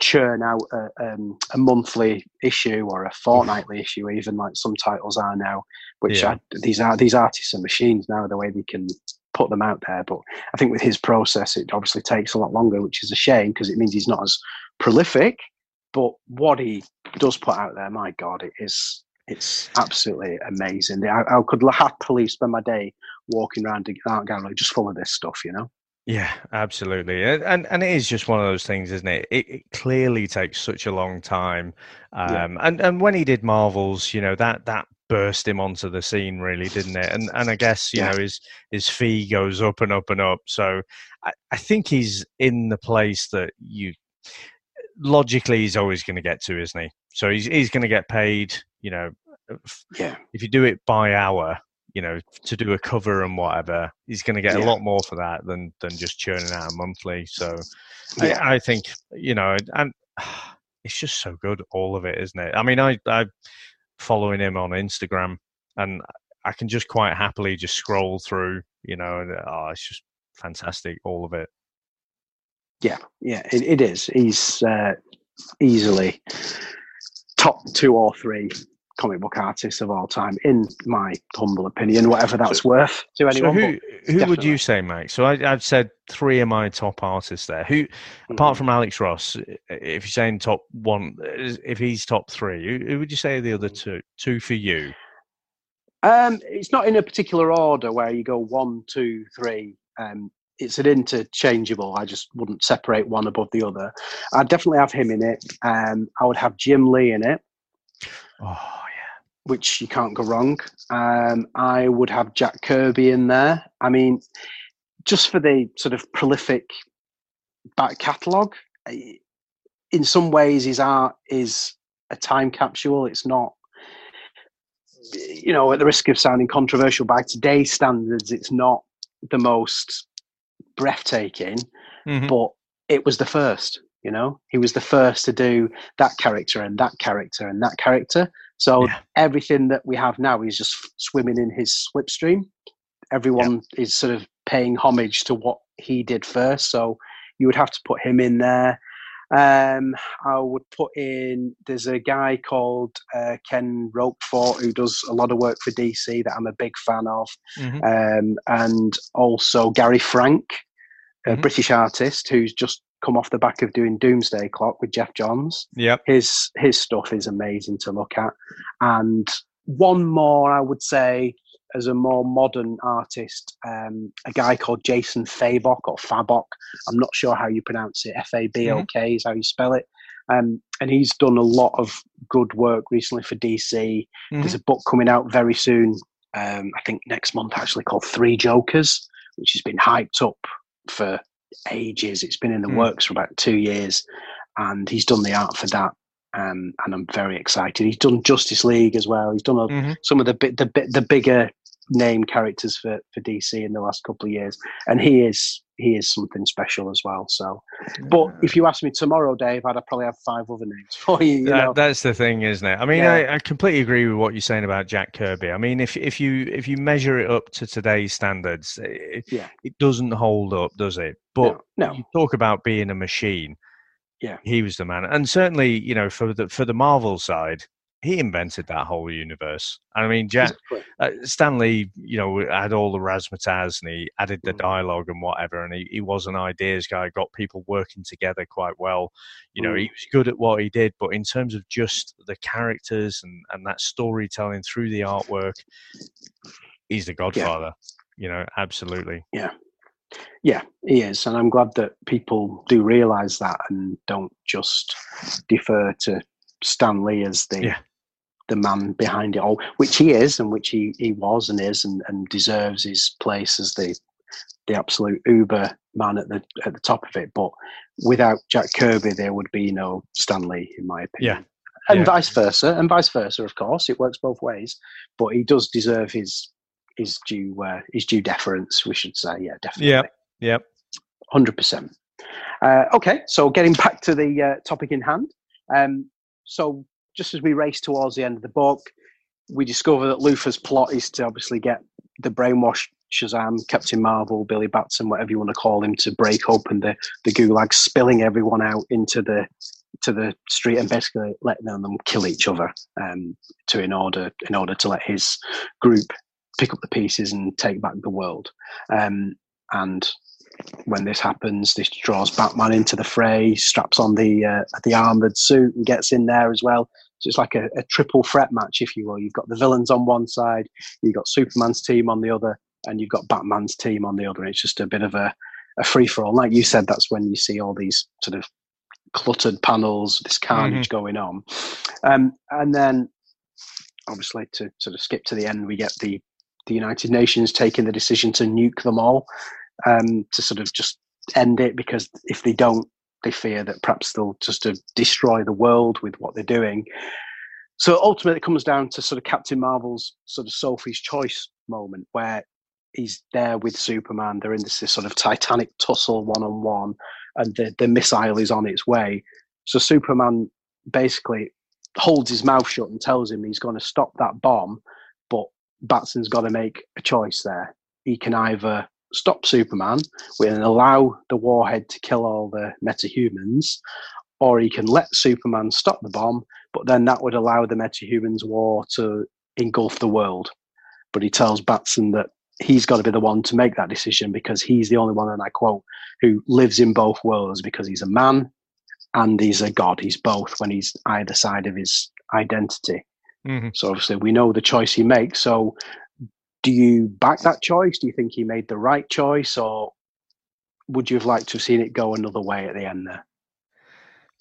Speaker 1: churn out a, um, a monthly issue or a fortnightly issue, even like some titles are now. Which yeah. these are these artists and machines now the way they can put them out there. But I think with his process, it obviously takes a lot longer, which is a shame because it means he's not as prolific. But what he does put out there, my God, it is it's absolutely amazing. I, I could happily spend my day walking around an art gallery just full of this stuff, you know.
Speaker 2: Yeah, absolutely, and and it is just one of those things, isn't it? It, it clearly takes such a long time, um, yeah. and and when he did Marvels, you know that that burst him onto the scene, really, didn't it? And and I guess you yeah. know his his fee goes up and up and up. So I, I think he's in the place that you logically he's always going to get to, isn't he? So he's he's going to get paid, you know.
Speaker 1: Yeah.
Speaker 2: If you do it by hour, you know, to do a cover and whatever, he's going to get yeah. a lot more for that than than just churning out a monthly. So, yeah. I, I, think you know, and it's just so good, all of it, isn't it? I mean, I I following him on Instagram, and I can just quite happily just scroll through, you know, and oh, it's just fantastic, all of it.
Speaker 1: Yeah, yeah, it, it is. He's uh, easily top two or three comic book artists of all time, in my humble opinion, whatever that's so, worth to anyone.
Speaker 2: So who who would you say, Mike? So I, have said three of my top artists there. Who, mm-hmm. apart from Alex Ross, if you're saying top one, if he's top three, who, who would you say the other mm. two? Two for you?
Speaker 1: Um, it's not in a particular order where you go one, two, three. Um, it's an interchangeable. I just wouldn't separate one above the other. I'd definitely have him in it. Um, I would have Jim Lee in it.
Speaker 2: Oh,
Speaker 1: which you can't go wrong. Um, I would have Jack Kirby in there. I mean, just for the sort of prolific back catalogue, eh, in some ways, his art is a time capsule. It's not, you know, at the risk of sounding controversial by today's standards, it's not the most breathtaking, mm-hmm. but it was the first. You know, he was the first to do that character and that character and that character. So yeah. everything that we have now is just swimming in his slipstream. Everyone yeah. is sort of paying homage to what he did first. So you would have to put him in there. Um, I would put in. There's a guy called uh, Ken Rocafort who does a lot of work for DC that I'm a big fan of, mm-hmm. um, and also Gary Frank, a mm-hmm. British artist who's just come off the back of doing Doomsday Clock with Geoff Johns.
Speaker 2: Yep.
Speaker 1: His his stuff is amazing to look at. And one more I would say as a more modern artist, um, a guy called Jason Fabok or Fabok. I'm not sure how you pronounce it. F A B O K mm-hmm. is how you spell it. Um, and he's done a lot of good work recently for DC. Mm-hmm. There's a book coming out very soon. Um, I think next month actually called Three Jokers, which has been hyped up for ages. It's been in the mm. works for about two years, and he's done the art for that. Um, and I'm very excited. He's done Justice League as well. He's done a, mm-hmm. some of the bit the the bigger name characters for, for DC in the last couple of years, and he is he is something special as well. So, but if you ask me tomorrow, Dave, I'd probably have five other names for you. you
Speaker 2: that, that's the thing, isn't it? I mean, yeah. I, I, completely agree with what you're saying about Jack Kirby. I mean, if if you if you measure it up to today's standards, eh, it, yeah. it doesn't hold up, does it? But no, no. talk about being a machine.
Speaker 1: Yeah,
Speaker 2: he was the man, and certainly, you know, for the for the Marvel side, he invented that whole universe. I mean, Jack uh, Stan Lee, you know, had all the razzmatazz and he added the mm. dialogue and whatever, and he, he was an ideas guy, got people working together quite well. You know, mm. he was good at what he did, but in terms of just the characters and, and that storytelling through the artwork, he's the godfather. Yeah. You know, absolutely.
Speaker 1: Yeah. Yeah, he is. And I'm glad that people do realize that and don't just defer to Stan Lee as the yeah the man behind it all, which he is, and which he, he was and is, and, and deserves his place as the the absolute uber man at the at the top of it. But without Jack Kirby, there would be no Stan Lee, in my opinion.
Speaker 2: Yeah.
Speaker 1: And
Speaker 2: yeah.
Speaker 1: vice versa, and vice versa. Of course, it works both ways. But he does deserve his his due uh, his due deference. We should say, yeah, definitely.
Speaker 2: Yeah. Yep.
Speaker 1: Hundred uh, percent. Okay, so getting back to the uh, topic in hand. Um, so just as we race towards the end of the book, we discover that Luthor's plot is to obviously get the brainwashed Shazam, Captain Marvel, Billy Batson, whatever you want to call him, to break open the, the gulag, spilling everyone out into the to the street and basically letting them kill each other um, to in order in order to let his group pick up the pieces and take back the world. Um, and when this happens, this draws Batman into the fray, straps on the uh, the armored suit, and gets in there as well. So it's like a, a, triple threat match, if you will. You've got the villains on one side, you've got Superman's team on the other, and you've got Batman's team on the other. It's just a bit of a, a free for all. Like you said, that's when you see all these sort of cluttered panels, this carnage mm-hmm. going on, um, and then obviously to sort of skip to the end, we get the the United Nations taking the decision to nuke them all um, to sort of just end it because if they don't, they fear that perhaps they'll just uh, destroy the world with what they're doing. So ultimately, it comes down to sort of Captain Marvel's sort of Sophie's choice moment where he's there with Superman. They're in this, this sort of titanic tussle one on one, and the, the missile is on its way. So Superman basically holds his mouth shut and tells him he's going to stop that bomb, but Batson's got to make a choice there. He can either stop Superman and allow the warhead to kill all the metahumans, or he can let Superman stop the bomb, but then that would allow the metahumans war to engulf the world. But he tells Batson that he's got to be the one to make that decision because he's the only one, and I quote, who lives in both worlds because he's a man and he's a god. He's both when he's either side of his identity. Mm-hmm. So obviously we know the choice he makes. So do you back that choice? Do you think he made the right choice, or would you have liked to have seen it go another way at the end there?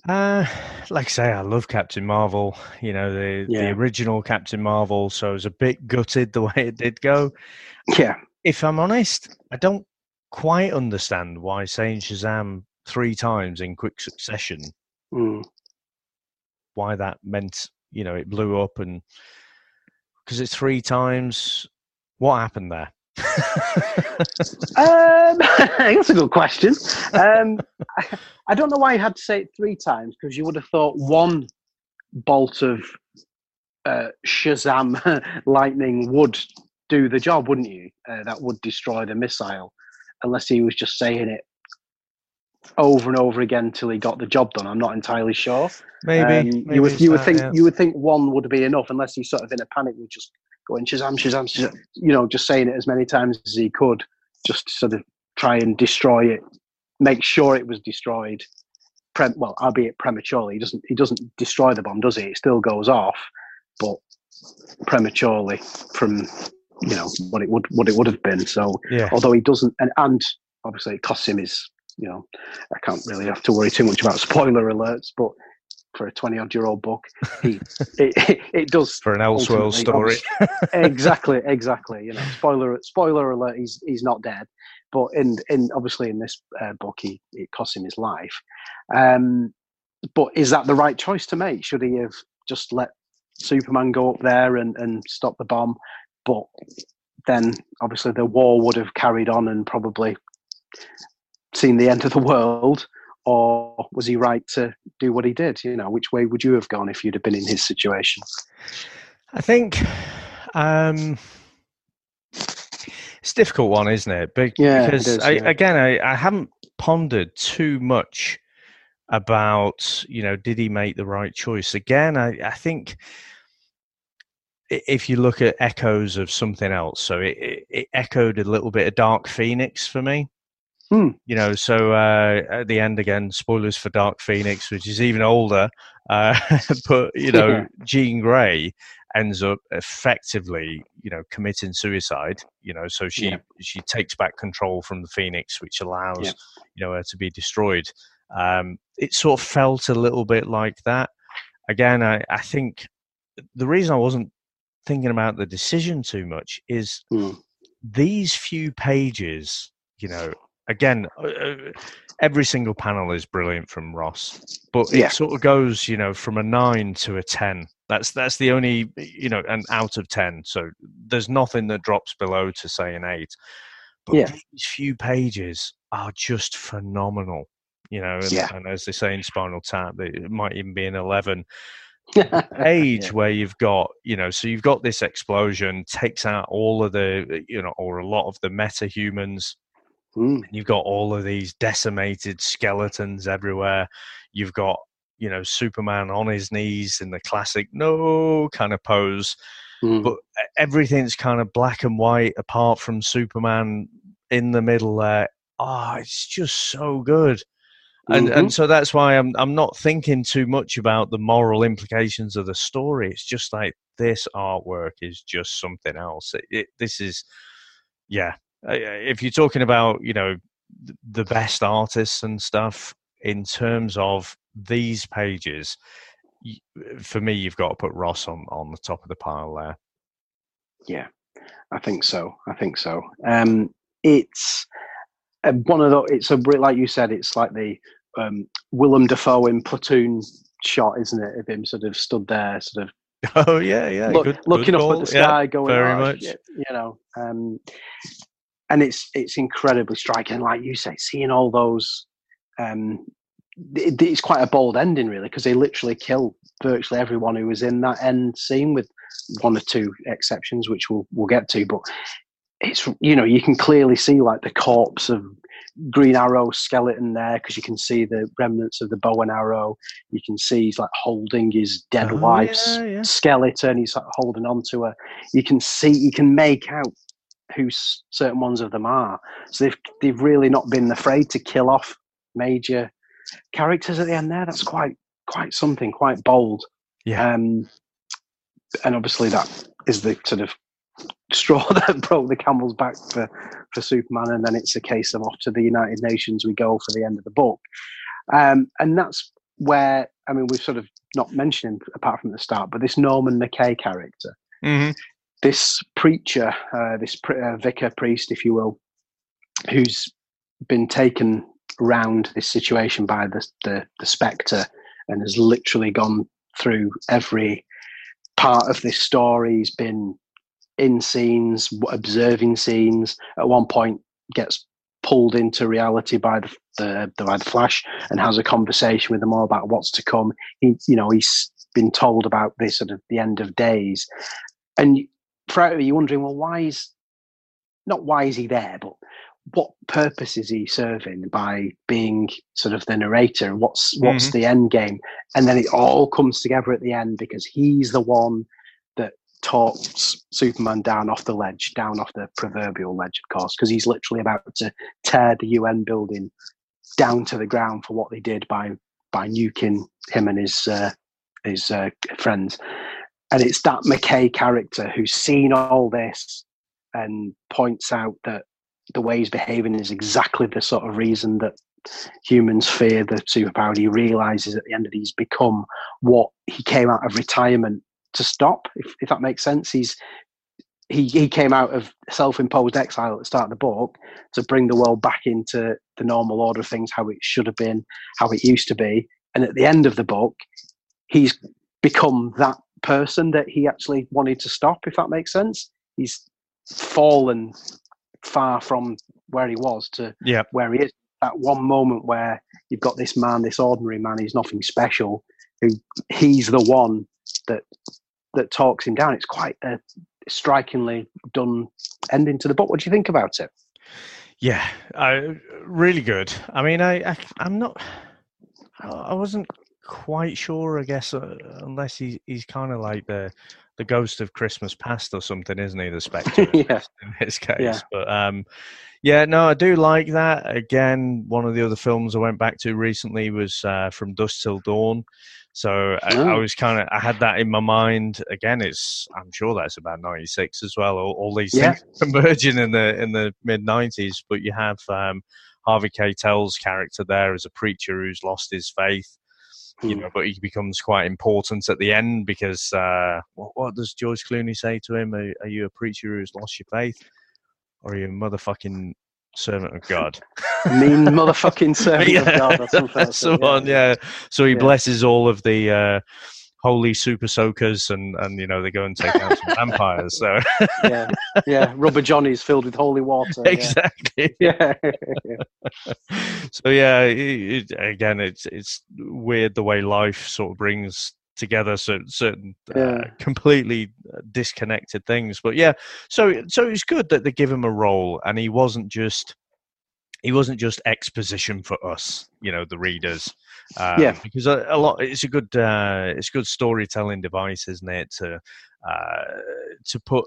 Speaker 2: Uh, like I say, I love Captain Marvel. You know the yeah. the original Captain Marvel, so I was a bit gutted the way it did go.
Speaker 1: Yeah.
Speaker 2: If I'm honest, I don't quite understand why saying Shazam three times in quick succession, mm. why that meant you know it blew up and because it's three times what happened there?
Speaker 1: um, that's a good question. Um, I, I don't know why he had to say it three times because you would have thought one bolt of uh, Shazam lightning would do the job, wouldn't you? Uh, that would destroy the missile, unless he was just saying it over and over again until he got the job done. I'm not entirely sure.
Speaker 2: Maybe, um, maybe
Speaker 1: you would you would think yeah. you would think one would be enough, unless he's sort of in a panic, would just going Shazam, Shazam, Shazam, you know, just saying it as many times as he could, just to sort of try and destroy it, make sure it was destroyed. Pre- well, albeit prematurely, he doesn't he doesn't destroy the bomb, does he? It still goes off, but prematurely from you know what it would what it would have been. So yeah. although he doesn't, and and obviously it costs him his you know I can't really have to worry too much about spoiler alerts, but for a 20 odd year old book. He, it, it, it, does
Speaker 2: for an Elseworld story.
Speaker 1: exactly, exactly. You know, spoiler spoiler alert. He's he's not dead, but in in obviously in this uh, book, he it costs him his life. Um, but is that the right choice to make? Should he have just let Superman go up there and and stop the bomb? But then obviously the war would have carried on and probably seen the end of the world or was he right to do what he did? You know, which way would you have gone if you'd have been in his situation?
Speaker 2: I think um, it's a difficult one, isn't it? But, yeah, because it is, I, yeah. again, I, I haven't pondered too much about you know did he make the right choice again i, I think if you look at echoes of something else so it, it, it, echoed a little bit of dark phoenix for me
Speaker 1: Hmm.
Speaker 2: You know, so uh, at the end again, spoilers for Dark Phoenix, which is even older. Uh, but you know, Jean Grey ends up effectively, you know, committing suicide. You know, so she yeah. she takes back control from the Phoenix, which allows yeah. you know her to be destroyed. Um, it sort of felt a little bit like that. Again, I, I think the reason I wasn't thinking about the decision too much is mm. these few pages, you know, again, uh, uh, every single panel is brilliant from Ross, but yeah. it sort of goes, you know, from a nine to a ten. That's that's the only, you know, an out of ten. So there's nothing that drops below to say an eight. But yeah. these few pages are just phenomenal, you know. And, yeah. and as they say in Spinal Tap, it might even be an eleven. age yeah. where you've got you know so you've got this explosion takes out all of the you know or a lot of the meta humans Mm. You've got all of these decimated skeletons everywhere. You've got, you know, Superman on his knees in the classic no kind of pose. Mm. But everything's kind of black and white apart from Superman in the middle there. Oh, it's just so good. And mm-hmm. and so that's why I'm I'm not thinking too much about the moral implications of the story. It's just like this artwork is just something else. It, it, this is, yeah, if you're talking about you know the best artists and stuff in terms of these pages for me you've got to put ross on on the top of the pile there
Speaker 1: yeah i think so i think so um it's uh, one of the it's a like you said it's like the um willem dafoe in platoon shot isn't it of him sort of stood there sort of
Speaker 2: Oh yeah, yeah.
Speaker 1: Look, good, looking good up at the sky, yeah, going, very oh, much. You know, um, and it's it's incredibly striking. Like you say, seeing all those, um, it, it's quite a bold ending, really, because they literally kill virtually everyone who was in that end scene, with one or two exceptions, which we'll we'll get to. But it's you know you can clearly see like the corpse of Green Arrow skeleton there because you can see the remnants of the bow and arrow. You can see he's like holding his dead oh, wife's yeah, yeah. skeleton. He's like holding onto her. You can see, you can make out who certain ones of them are. So they've they've really not been afraid to kill off major characters at the end there. That's quite quite something, quite bold.
Speaker 2: Yeah.
Speaker 1: Um, and obviously that is the sort of straw that broke the camel's back for, for Superman, and then it's a case of off to the United Nations we go for the end of the book. Um, and that's where I mean we've sort of not mentioned apart from the start, but this Norman McCay character.
Speaker 2: Mm-hmm
Speaker 1: this preacher, uh, this uh, vicar priest, if you will, who's been taken around this situation by the, the, the spectre and has literally gone through every part of this story. He's been in scenes, observing scenes. At one point, gets pulled into reality by the the the, the Flash and has a conversation with them all about what's to come. He, you know, he's been told about this sort of the end of days, and throughout you're wondering, well, why is not why is he there, but what purpose is he serving by being sort of the narrator? and What's what's mm-hmm. the end game? And then it all comes together at the end because he's the one that talks Superman down off the ledge, down off the proverbial ledge, of course, because he's literally about to tear the UN building down to the ground for what they did by by nuking him and his uh, his uh, friends. And it's that McCay character who's seen all this and points out that the way he's behaving is exactly the sort of reason that humans fear the superpower. He realizes at the end of he's become what he came out of retirement to stop. If, if that makes sense, he's he he came out of self-imposed exile at the start of the book to bring the world back into the normal order of things, how it should have been, how it used to be. And at the end of the book, he's become that person that he actually wanted to stop. If that makes sense, he's fallen far from where he was to
Speaker 2: yeah.
Speaker 1: where he is. That one moment where you've got this man, this ordinary man, he's nothing special, who he's the one that that talks him down. It's quite a strikingly done ending to the book. What do you think about it?
Speaker 2: Yeah, uh, really good. I mean, I, I am not. I wasn't quite sure. I guess uh, unless he, he's kind of like the the ghost of Christmas past or something, isn't he? The Spectre
Speaker 1: yeah.
Speaker 2: in his case. Yeah. But um, yeah, no, I do like that. Again, one of the other films I went back to recently was uh, From Dusk Till Dawn. So I, I, was kind of I had that in my mind. Again, it's I'm sure that's about '96 as well. All, all these yeah. things emerging in the in the mid '90s, but you have um, Harvey Keitel's character there as a preacher who's lost his faith you hmm. know, but he becomes quite important at the end because uh, what, what, does George Clooney say to him? Are, are, you a preacher who's lost your faith, or are you a motherfucking servant of God?
Speaker 1: mean motherfucking servant yeah, of God. That's,
Speaker 2: that's the one. Yeah. yeah. So he yeah. blesses all of the. Uh, holy super soakers and and you know they go and take out some vampires so.
Speaker 1: Yeah yeah rubber johnnies filled with holy water
Speaker 2: exactly.
Speaker 1: Yeah,
Speaker 2: so yeah it, it, again it's it's weird the way life sort of brings together certain, certain uh, yeah. uh, completely disconnected things but yeah so so it's good that they give him a role and he wasn't just he wasn't just exposition for us you know the readers um,
Speaker 1: yeah,
Speaker 2: because a, a, lot it's a good uh, it's a good storytelling device, isn't it? To uh, to put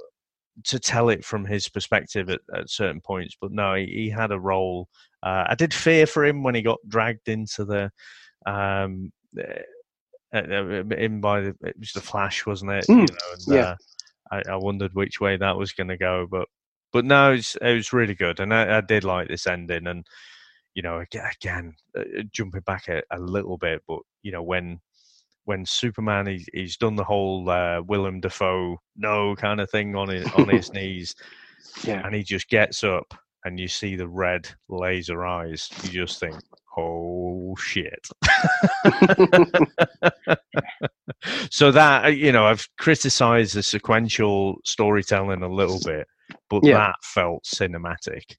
Speaker 2: to tell it from his perspective at, at certain points. But no, he, he had a role. Uh, I did fear for him when he got dragged into the um, eh, uh, uh, in by the it was the Flash, wasn't it?
Speaker 1: Mm, you know, and, yeah. Uh,
Speaker 2: I, I, wondered which way that was going to go, but but no, it was, it was really good, and I, I, did like this ending. And you know, again, uh, jumping back a, a, little bit, but you know, when when Superman he's, he's done the whole uh, Willem Dafoe no kind of thing on his on his knees,
Speaker 1: yeah,
Speaker 2: and he just gets up and you see the red laser eyes, you just think, oh shit. so that uh, you know, I've criticized the sequential storytelling a little bit, but yeah. that felt cinematic.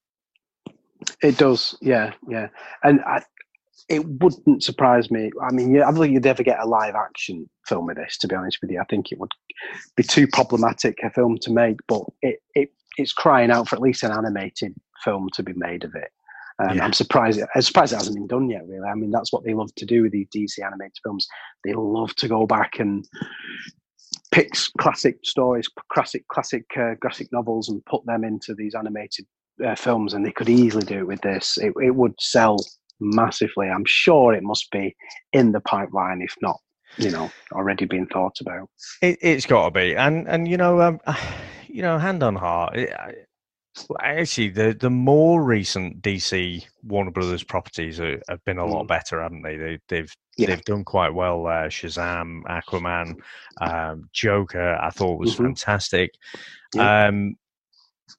Speaker 1: It does, yeah, yeah, and I, it wouldn't surprise me. I mean, yeah, I don't think you'd ever get a live action film of this. To be honest with you, I think it would be too problematic a film to make. But it, it it's crying out for at least an animated film to be made of it. Um, yeah. I'm surprised. I'm surprised it hasn't been done yet. Really, I mean, that's what they love to do with these DC animated films. They love to go back and pick classic stories, classic classic uh, graphic novels, and put them into these animated uh, films, and they could easily do it with this. It, it would sell massively. I'm sure it must be in the pipeline, if not, you know, already being thought about.
Speaker 2: It, has got to be, and and you know, um, you know, hand on heart. It, actually, the the more recent DC Warner Brothers properties are, have been a lot mm. better, haven't they? they they've yeah. they've done quite well. Uh, Shazam, Aquaman, um, Joker, I thought was mm-hmm. fantastic. Yeah. Um,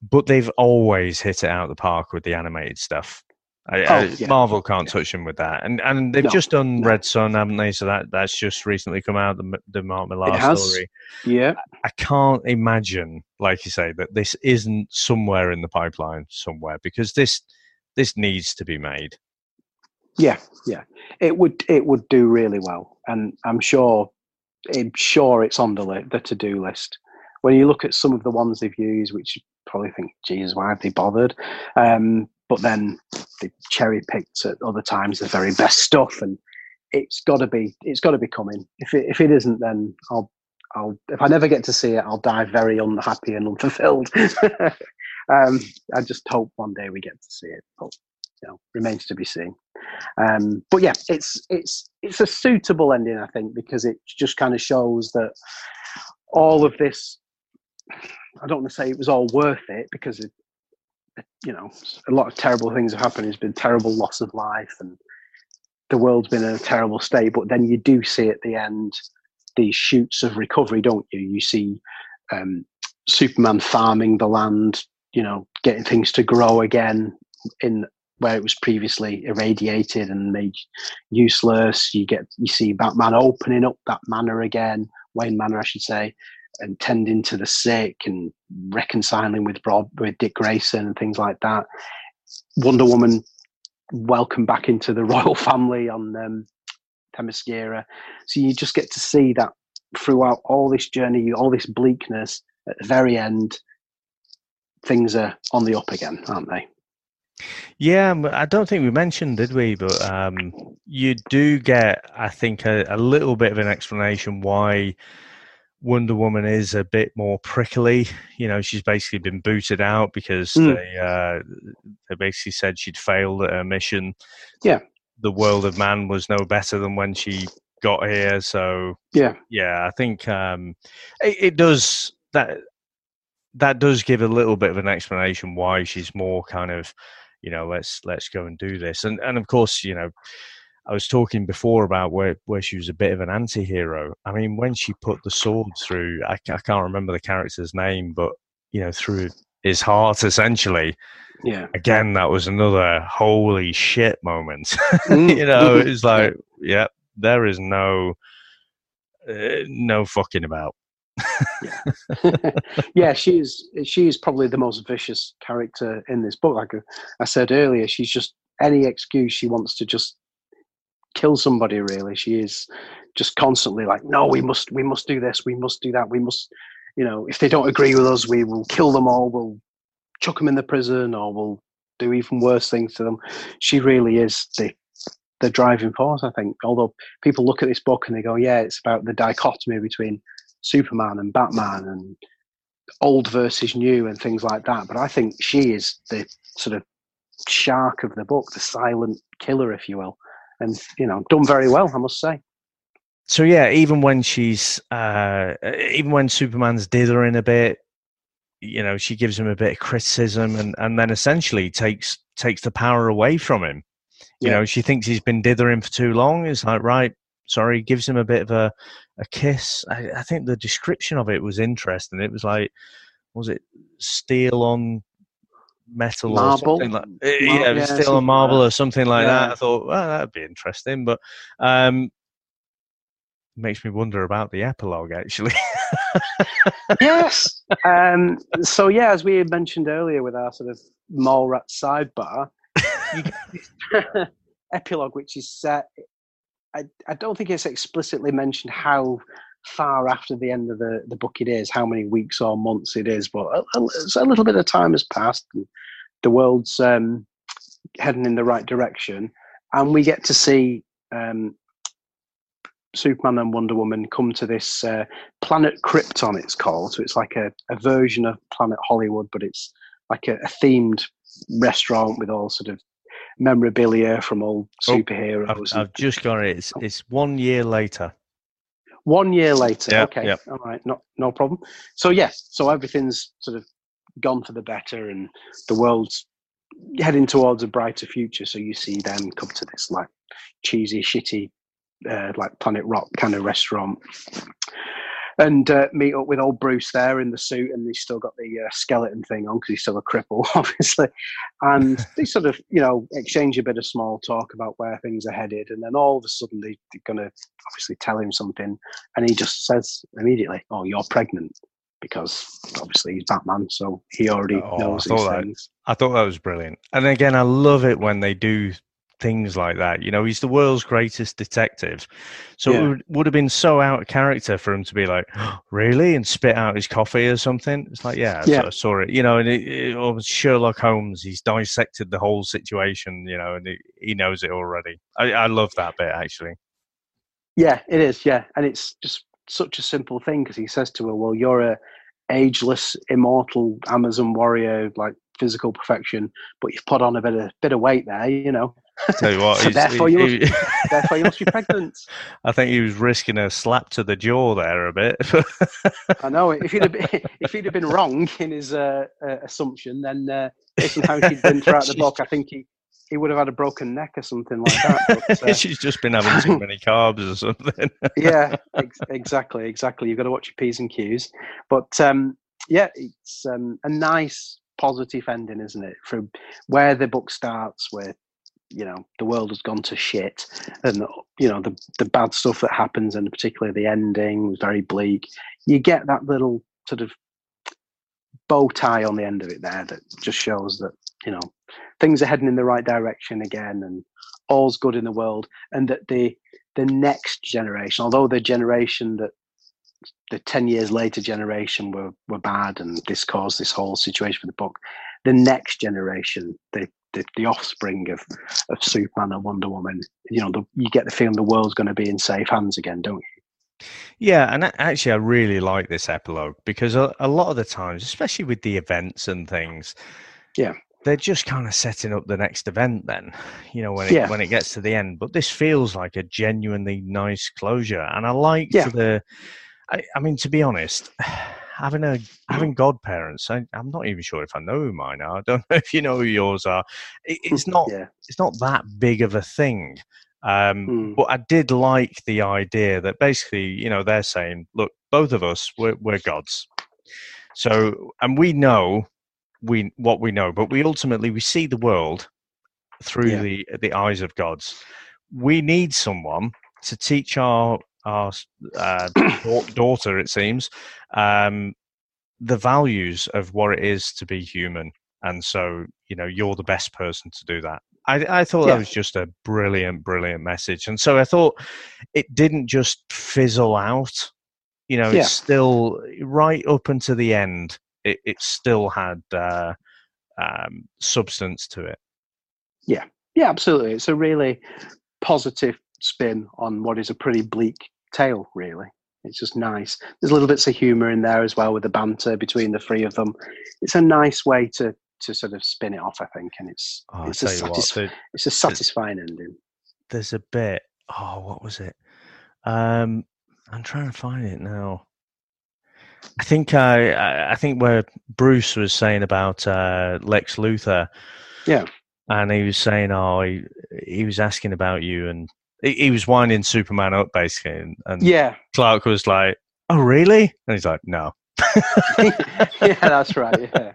Speaker 2: but they've always hit it out of the park with the animated stuff. I, oh, yeah. Marvel can't yeah. touch him with that, and and they've no, just done no. Red Son, haven't they? So that that's just recently come out the the Mark Millar story.
Speaker 1: Yeah,
Speaker 2: I can't imagine, like you say, that this isn't somewhere in the pipeline somewhere because this this needs to be made.
Speaker 1: Yeah, yeah, it would it would do really well, and I'm sure, I'm sure it's on the the to do list. When you look at some of the ones they've used, which you probably think, "Jesus, why have they bothered?" Um, but then they cherry picked at other times the very best stuff, and it's got to be it's got to be coming. If it if it isn't, then I'll I'll if I never get to see it, I'll die very unhappy and unfulfilled. um, I just hope one day we get to see it, but you know, remains to be seen. Um, but yeah, it's it's it's a suitable ending, I think, because it just kind of shows that all of this. I don't want to say it was all worth it because you know a lot of terrible things have happened. There's been terrible loss of life and the world's been in a terrible state. But then you do see at the end these shoots of recovery, don't you? You see um, Superman farming the land, you know, getting things to grow again in where it was previously irradiated and made useless. You get you see Batman opening up that manor again, Wayne Manor, I should say, and tending to the sick and reconciling with Rob with Dick Grayson and things like that. Wonder Woman welcome back into the royal family on um, Themyscira. So you just get to see that throughout all this journey, all this bleakness. At the very end, things are on the up again, aren't they?
Speaker 2: Yeah, I don't think we mentioned, did we? But um, you do get, I think, a, a, little bit of an explanation why Wonder Woman is a bit more prickly. You know, she's basically been booted out because mm. they uh, they basically said she'd failed at her mission.
Speaker 1: Yeah,
Speaker 2: the world of man was no better than when she got here. So
Speaker 1: yeah,
Speaker 2: yeah, I think um, it, it does that. That does give a little bit of an explanation why she's more kind of, you know, let's let's go and do this, and and of course, you know I was talking before about where, where she was a bit of an anti hero. I mean, when she put the sword through, I, I can't remember the character's name, but, you know, through his heart essentially.
Speaker 1: Yeah.
Speaker 2: Again, that was another holy shit moment. Mm. you know, it's like, yeah, there is no, uh, no fucking about.
Speaker 1: yeah. yeah, she's she's probably the most vicious character in this book. Like I said earlier, she's just any excuse she wants to just kill somebody really. She is just constantly like no we must we must do this we must do that we must you know if they don't agree with us we will kill them all we'll chuck them in the prison or we'll do even worse things to them. She really is the the driving force i think. Although people look at this book and they go yeah it's about the dichotomy between superman and batman and old versus new and things like that. But i think she is the sort of shark of the book the silent killer if you will and you know done very well, I must say.
Speaker 2: So yeah, even when she's uh, even when Superman's dithering a bit, you know, she gives him a bit of criticism, and and then essentially takes takes the power away from him. You yeah. know, she thinks he's been dithering for too long. It's like right, sorry, gives him a bit of a a kiss. I, I think the description of it was interesting. It was like, was it steel on metal marble. or something like eh, Mar- yeah, yeah steel and marble or something like yeah. that. I thought, well, that'd be interesting, but um, makes me wonder about the epilogue actually.
Speaker 1: yes. Um, so yeah, as we mentioned earlier with our sort of Mallrats sidebar, you get this epilogue which is set. I, I don't think it's explicitly mentioned how far after the end of the, the book it is, how many weeks or months it is, but a, a, a little bit of time has passed. And the world's um, heading in the right direction, and we get to see um, Superman and Wonder Woman come to this uh, planet Krypton. It's called, so it's like a, a version of Planet Hollywood, but it's like a, a themed restaurant with all sort of memorabilia from all oh, superheroes.
Speaker 2: Oh, I've, I've, just got it. It's, it's one year later.
Speaker 1: One year later. Yep, okay. Yep. All right. No, no problem. So yes. So everything's sort of gone for the better, and the world's heading towards a brighter future. So you see them come to this like cheesy, shitty, uh, like Planet Rock kind of restaurant, and uh, meet up with old Bruce there in the suit, and he's still got the uh, skeleton thing on because he's still a cripple, obviously. And they sort of, you know, exchange a bit of small talk about where things are headed, and then all of a sudden they, are going to obviously tell him something, and he just says immediately, "Oh, you're pregnant." Because obviously he's Batman, so he already oh, knows these
Speaker 2: that,
Speaker 1: things.
Speaker 2: I thought that was brilliant, and again, I love it when they do things like that. You know, he's the world's greatest detective. So yeah. it would, would, have been so out of character for him to be like, oh, really? And spit out his coffee or something. It's like, yeah, yeah. I saw it. You know, and it, it, or Sherlock Holmes, he's dissected the whole situation, you know, and it, he knows it already. I, I love that bit, actually.
Speaker 1: Yeah, it is. Yeah. And it's just such a simple thing because he says to her, well, you're a ageless, immortal Amazon warrior, like physical perfection, but you've put on a bit of bit of weight there, you know.
Speaker 2: Tell you what,
Speaker 1: so therefore, he, you must, therefore you must be pregnant.
Speaker 2: I think he was risking a slap to the jaw there a bit.
Speaker 1: I know. If he'd have been, if he'd have been wrong in his uh, uh, assumption, then uh, based on how he'd been throughout the book, I think he, he would have had a broken neck or something like that. But,
Speaker 2: uh, She's just been having too many carbs or something.
Speaker 1: yeah, ex- exactly, exactly. You've got to watch your p's and q's. But um, yeah, it's um, a nice positive ending, isn't it? From where the book starts, where you know the world has gone to shit, and you know the the bad stuff that happens, and particularly the ending was very bleak. You get that little sort of bow tie on the end of it there that just shows that you know things are heading in the right direction again, and all's good in the world, and that the the next generation, although the generation that the 10 years later generation were, were bad and this caused this whole situation for the book the next generation the the, the offspring of of superman and wonder woman you know the, you get the feeling the world's going to be in safe hands again don't you
Speaker 2: yeah and actually i really like this epilogue because a, a lot of the times especially with the events and things
Speaker 1: yeah
Speaker 2: they're just kind of setting up the next event then you know when it yeah. when it gets to the end but this feels like a genuinely nice closure and i like yeah. the I, I mean, to be honest, having a having godparents, I, am not even sure if I know who mine are. I don't know if you know who yours are. It, it's not yeah. it's not that big of a thing. Um, mm. But I did like the idea that basically, you know, they're saying, look, both of us, we're, we're gods. So, and we know we what we know, but we ultimately we see the world through yeah. the the eyes of gods. We need someone to teach our our uh, daughter, it seems, um, the values of what it is to be human. And so, you know, you're the best person to do that. I, I thought yeah. that was just a brilliant, brilliant message. And so I thought it didn't just fizzle out. You know, yeah. it's still right up until the end. It, it still had uh, um, substance to it.
Speaker 1: Yeah, yeah, absolutely. It's a really positive spin on what is a pretty bleak tale, really. It's just nice. There's little bits of humour in there as well with the banter between the three of them. It's a nice way to to sort of spin it off, I think, and it's oh, it's, a satis- what, it's a satisfying ending.
Speaker 2: There's a bit. Oh, what was it? Um, I'm trying to find it now. I think I I think where Bruce was saying about uh, Lex Luthor.
Speaker 1: Yeah.
Speaker 2: And he was saying, oh, he, he was asking about you, and he, he was winding Superman up basically, and, and
Speaker 1: yeah,
Speaker 2: Clark was like, "Oh, really?" And he's like, "No."
Speaker 1: yeah, that's right. Yeah,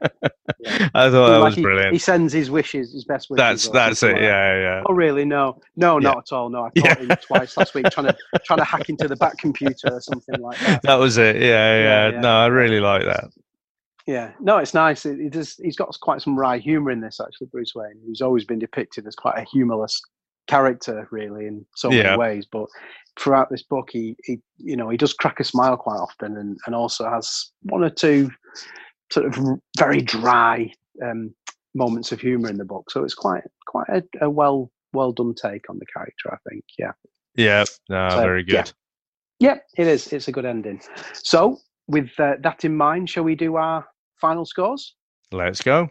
Speaker 2: yeah. I thought that like was
Speaker 1: he,
Speaker 2: brilliant.
Speaker 1: He sends his wishes, his best wishes.
Speaker 2: That's that's it. Like yeah, yeah.
Speaker 1: Oh, really? No, no, yeah. not at all. No, I caught him twice last week trying to trying to hack into the Bat computer or something like that.
Speaker 2: That was it. Yeah, yeah. no, I really like that.
Speaker 1: Yeah, no, it's nice. It, it does, he's got quite some wry humour in this, actually. Bruce Wayne, who's always been depicted as quite a humorless character really in so yeah. many ways but throughout this book he, he you know he does crack a smile quite often and, and also has one or two sort of very dry um, moments of humor in the book. So it's quite quite a, a, well well done take on the character i think yeah.
Speaker 2: Yeah. No, so, very good.
Speaker 1: Yeah. yeah it is. It's a good ending. So with uh, that in mind shall we do our final scores?
Speaker 2: Let's go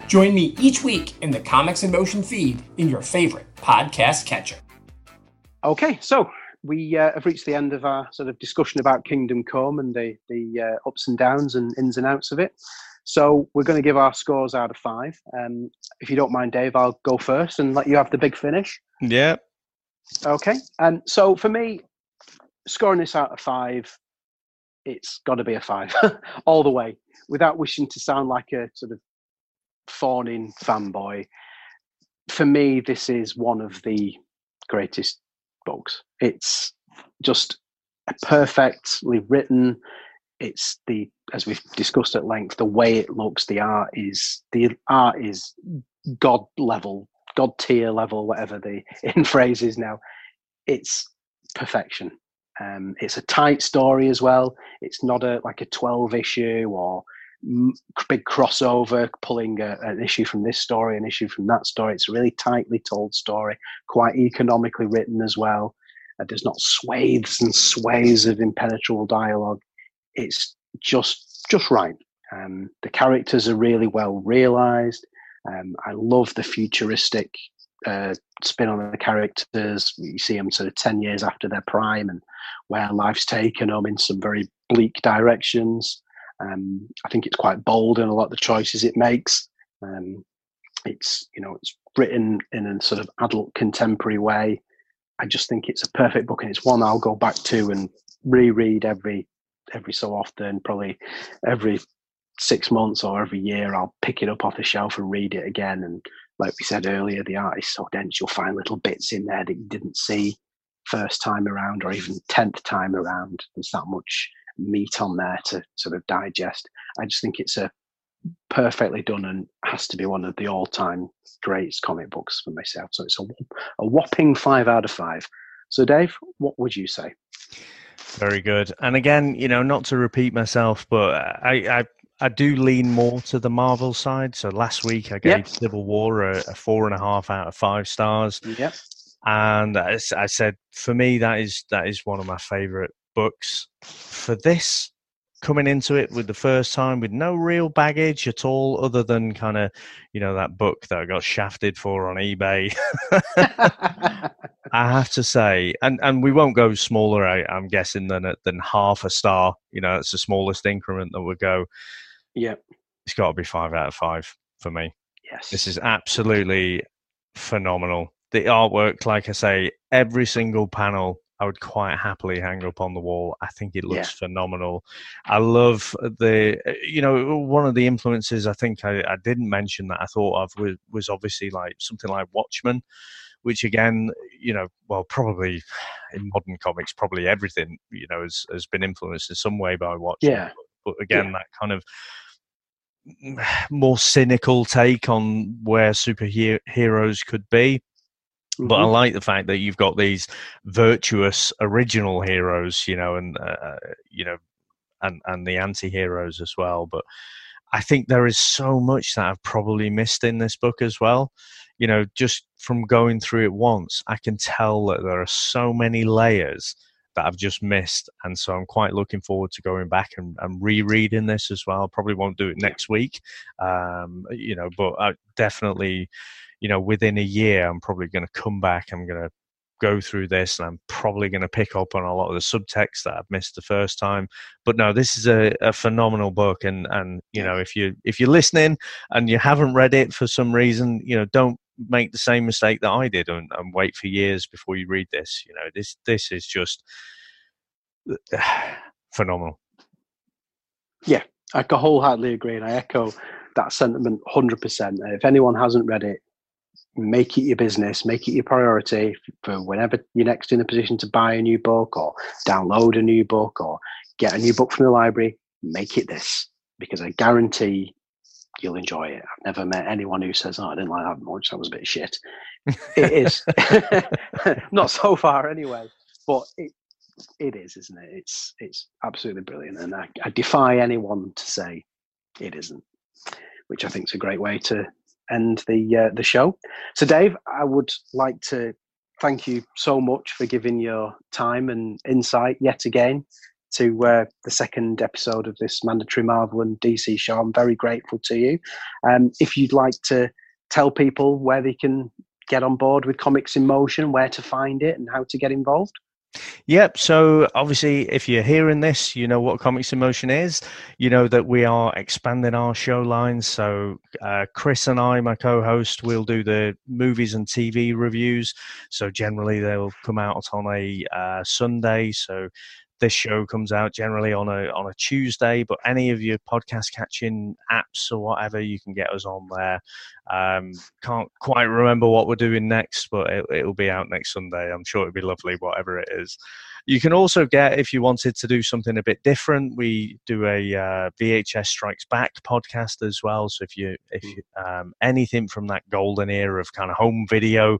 Speaker 4: Join me each week in the Comics in Motion feed in your favorite podcast catcher.
Speaker 1: Okay, so we uh, have reached the end of our sort of discussion about Kingdom Come and the the uh, ups and downs and ins and outs of it. So we're going to give our scores out of five. Um, if you don't mind, Dave, I'll go first and let you have the big finish.
Speaker 2: Yeah.
Speaker 1: Okay, and um, so for me, scoring this out of five, it's got to be a five all the way, without wishing to sound like a sort of fawning fanboy. For me, this is one of the greatest books. It's just perfectly written. It's the as we've discussed at length, the way it looks, the art is the art is god level, god tier level, whatever the in phrase is now. It's perfection. Um, it's a tight story as well. It's not a like a twelve issue or big crossover, pulling a, an issue from this story, an issue from that story. It's a really tightly told story, quite economically written as well. Uh, there's not swathes and sways of impenetrable dialogue. It's just just right. Um, the characters are really well realized. Um, I love the futuristic uh, spin on the characters. You see them sort of 10 years after their prime and where life's taken them in some very bleak directions. Um, I think it's quite bold in a lot of the choices it makes. Um, it's, you know, it's written in a sort of adult contemporary way. I just think it's a perfect book and it's one I'll go back to and reread every every so often, probably every six months or every year, I'll pick it up off the shelf and read it again. And like we said earlier, the art is so dense, you'll find little bits in there that you didn't see first time around or even 10th time around. There's that much meat on there to sort of digest. I just think it's a perfectly done and has to be one of the all time greatest comic books for myself. So it's a, a whopping five out of five. So, Dave, what would you say?
Speaker 2: Very good. And again, you know, not to repeat myself, but I, I I do lean more to the Marvel side. So last week I gave yep. Civil War a, a, four and a half out of five stars.
Speaker 1: Yep.
Speaker 2: And as I said, for me, that is that is one of my favorite books. For this, coming into it with the first time with no real baggage at all, other than kind of, you know, that book that I got shafted for on eBay. I have to say, and, and we won't go smaller, I, am guessing, than than half a star. You know, it's the smallest increment that would go.
Speaker 1: Yeah.
Speaker 2: It's got to be five out of five for me.
Speaker 1: Yes.
Speaker 2: This is absolutely phenomenal. The artwork, like I say, every single panel I would quite happily hang up on the wall. I think it looks yeah. phenomenal. I love the, eh, you know, one of the influences I think I, I, didn't mention that I thought of was, was obviously like something like Watchmen, which again, you know, well, probably in modern comics, probably everything, you know, has, has been influenced in some way by Watchmen.
Speaker 1: Yeah.
Speaker 2: But, but again, yeah. that kind of more cynical take on where superheroes could be. Mm-hmm. But I mm-hmm. like the fact that you've got these virtuous original heroes, you know, and uh, uh, you know, and and the anti-heroes as well. But I think there is so much that I've probably missed in this book as well. You know, just from going through it once, I can tell that there are so many layers that I've just missed. And so I'm quite looking forward to going back and, and rereading this as well. Probably won't do it next week, um, you know, but I definitely, you know, within a year, I'm probably going to come back. I'm going to go through this and I'm probably going to pick up on a lot of the subtext that I've missed the first time. But no, this is a, a phenomenal book. And, and, you know, if you, if you're listening and you haven't read it for some reason, you know, don't make the same mistake that I did and, and wait for years before you read this. You know, this, this is just phenomenal.
Speaker 1: Yeah, I can wholeheartedly agree. And I echo that sentiment 100%. If anyone hasn't read it, make it your business, make it your priority for whenever you're next in a position to buy a new book or download a new book or get a new book from the library. Make it this because I guarantee you'll enjoy it. I've never met anyone who says, "Oh, I didn't like that much. That was a bit of shit." it is not so far anyway, but it it is, isn't it? It's it's absolutely brilliant, and I, I defy anyone to say it isn't. Which I think is a great way to end the uh, the show. So, Dave, I would like to thank you so much for giving your time and insight yet again to uh, the second episode of this mandatory Marvel and DC show. I'm very grateful to you. Um, if you'd like to tell people where they can get on board with Comics in Motion, where to find it, and how to get involved.
Speaker 2: Yep. So obviously, if you're hearing this, you know what Comics in Motion is. You know that we are expanding our show lines. So uh, Chris and I, my co-host, will do the movies and TV reviews. So generally, they'll come out on a uh, Sunday. So this show comes out generally on a on a Tuesday, but any of your podcast catching apps or whatever, you can get us on there. Um, can't quite remember what we're doing next, but it, it'll be out next Sunday. I'm sure it'll be lovely, whatever it is. You can also get, if you wanted to do something a bit different, we do a uh, VHS Strikes Back podcast as well. So if you, if you, um, anything from that golden era of kind of home video,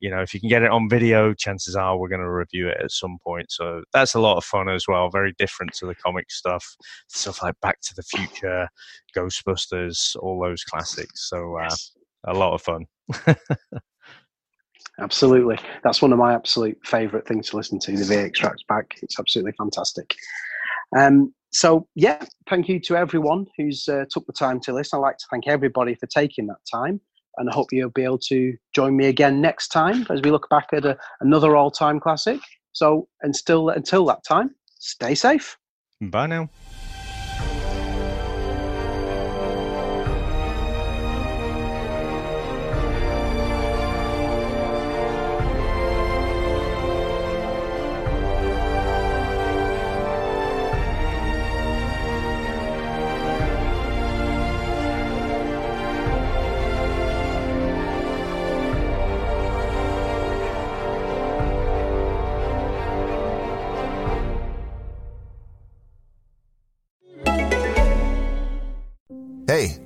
Speaker 2: you know, if you can get it on video, chances are we're going to review it at some point. So that's a lot of fun as well. Very different to the comic stuff, stuff like Back to the Future, Ghostbusters, all those classics. So uh, a lot of fun.
Speaker 1: absolutely. That's one of my absolute favourite things to listen to. The VHS Strikes Back. It's absolutely fantastic. Um, so yeah, thank you to everyone who's uh, took the time to listen. I'd like to thank everybody for taking that time, and I hope you'll be able to join me again next time as we look back at a, another all-time classic. So, and still until that time, stay safe.
Speaker 2: Bye now.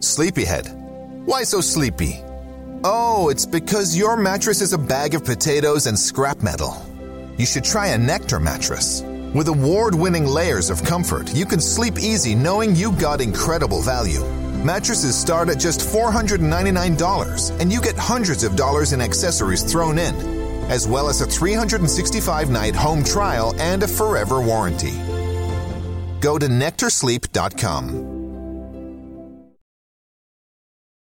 Speaker 5: Sleepyhead. Why so sleepy? Oh, it's because your mattress is a bag of potatoes and scrap metal. You should try a Nectar mattress. With award winning layers of comfort, you can sleep easy knowing you got incredible value. Mattresses start at just $499, and you get hundreds of dollars in accessories thrown in, as well as a 365 night home trial and a forever warranty. Go to nectarsleep.com.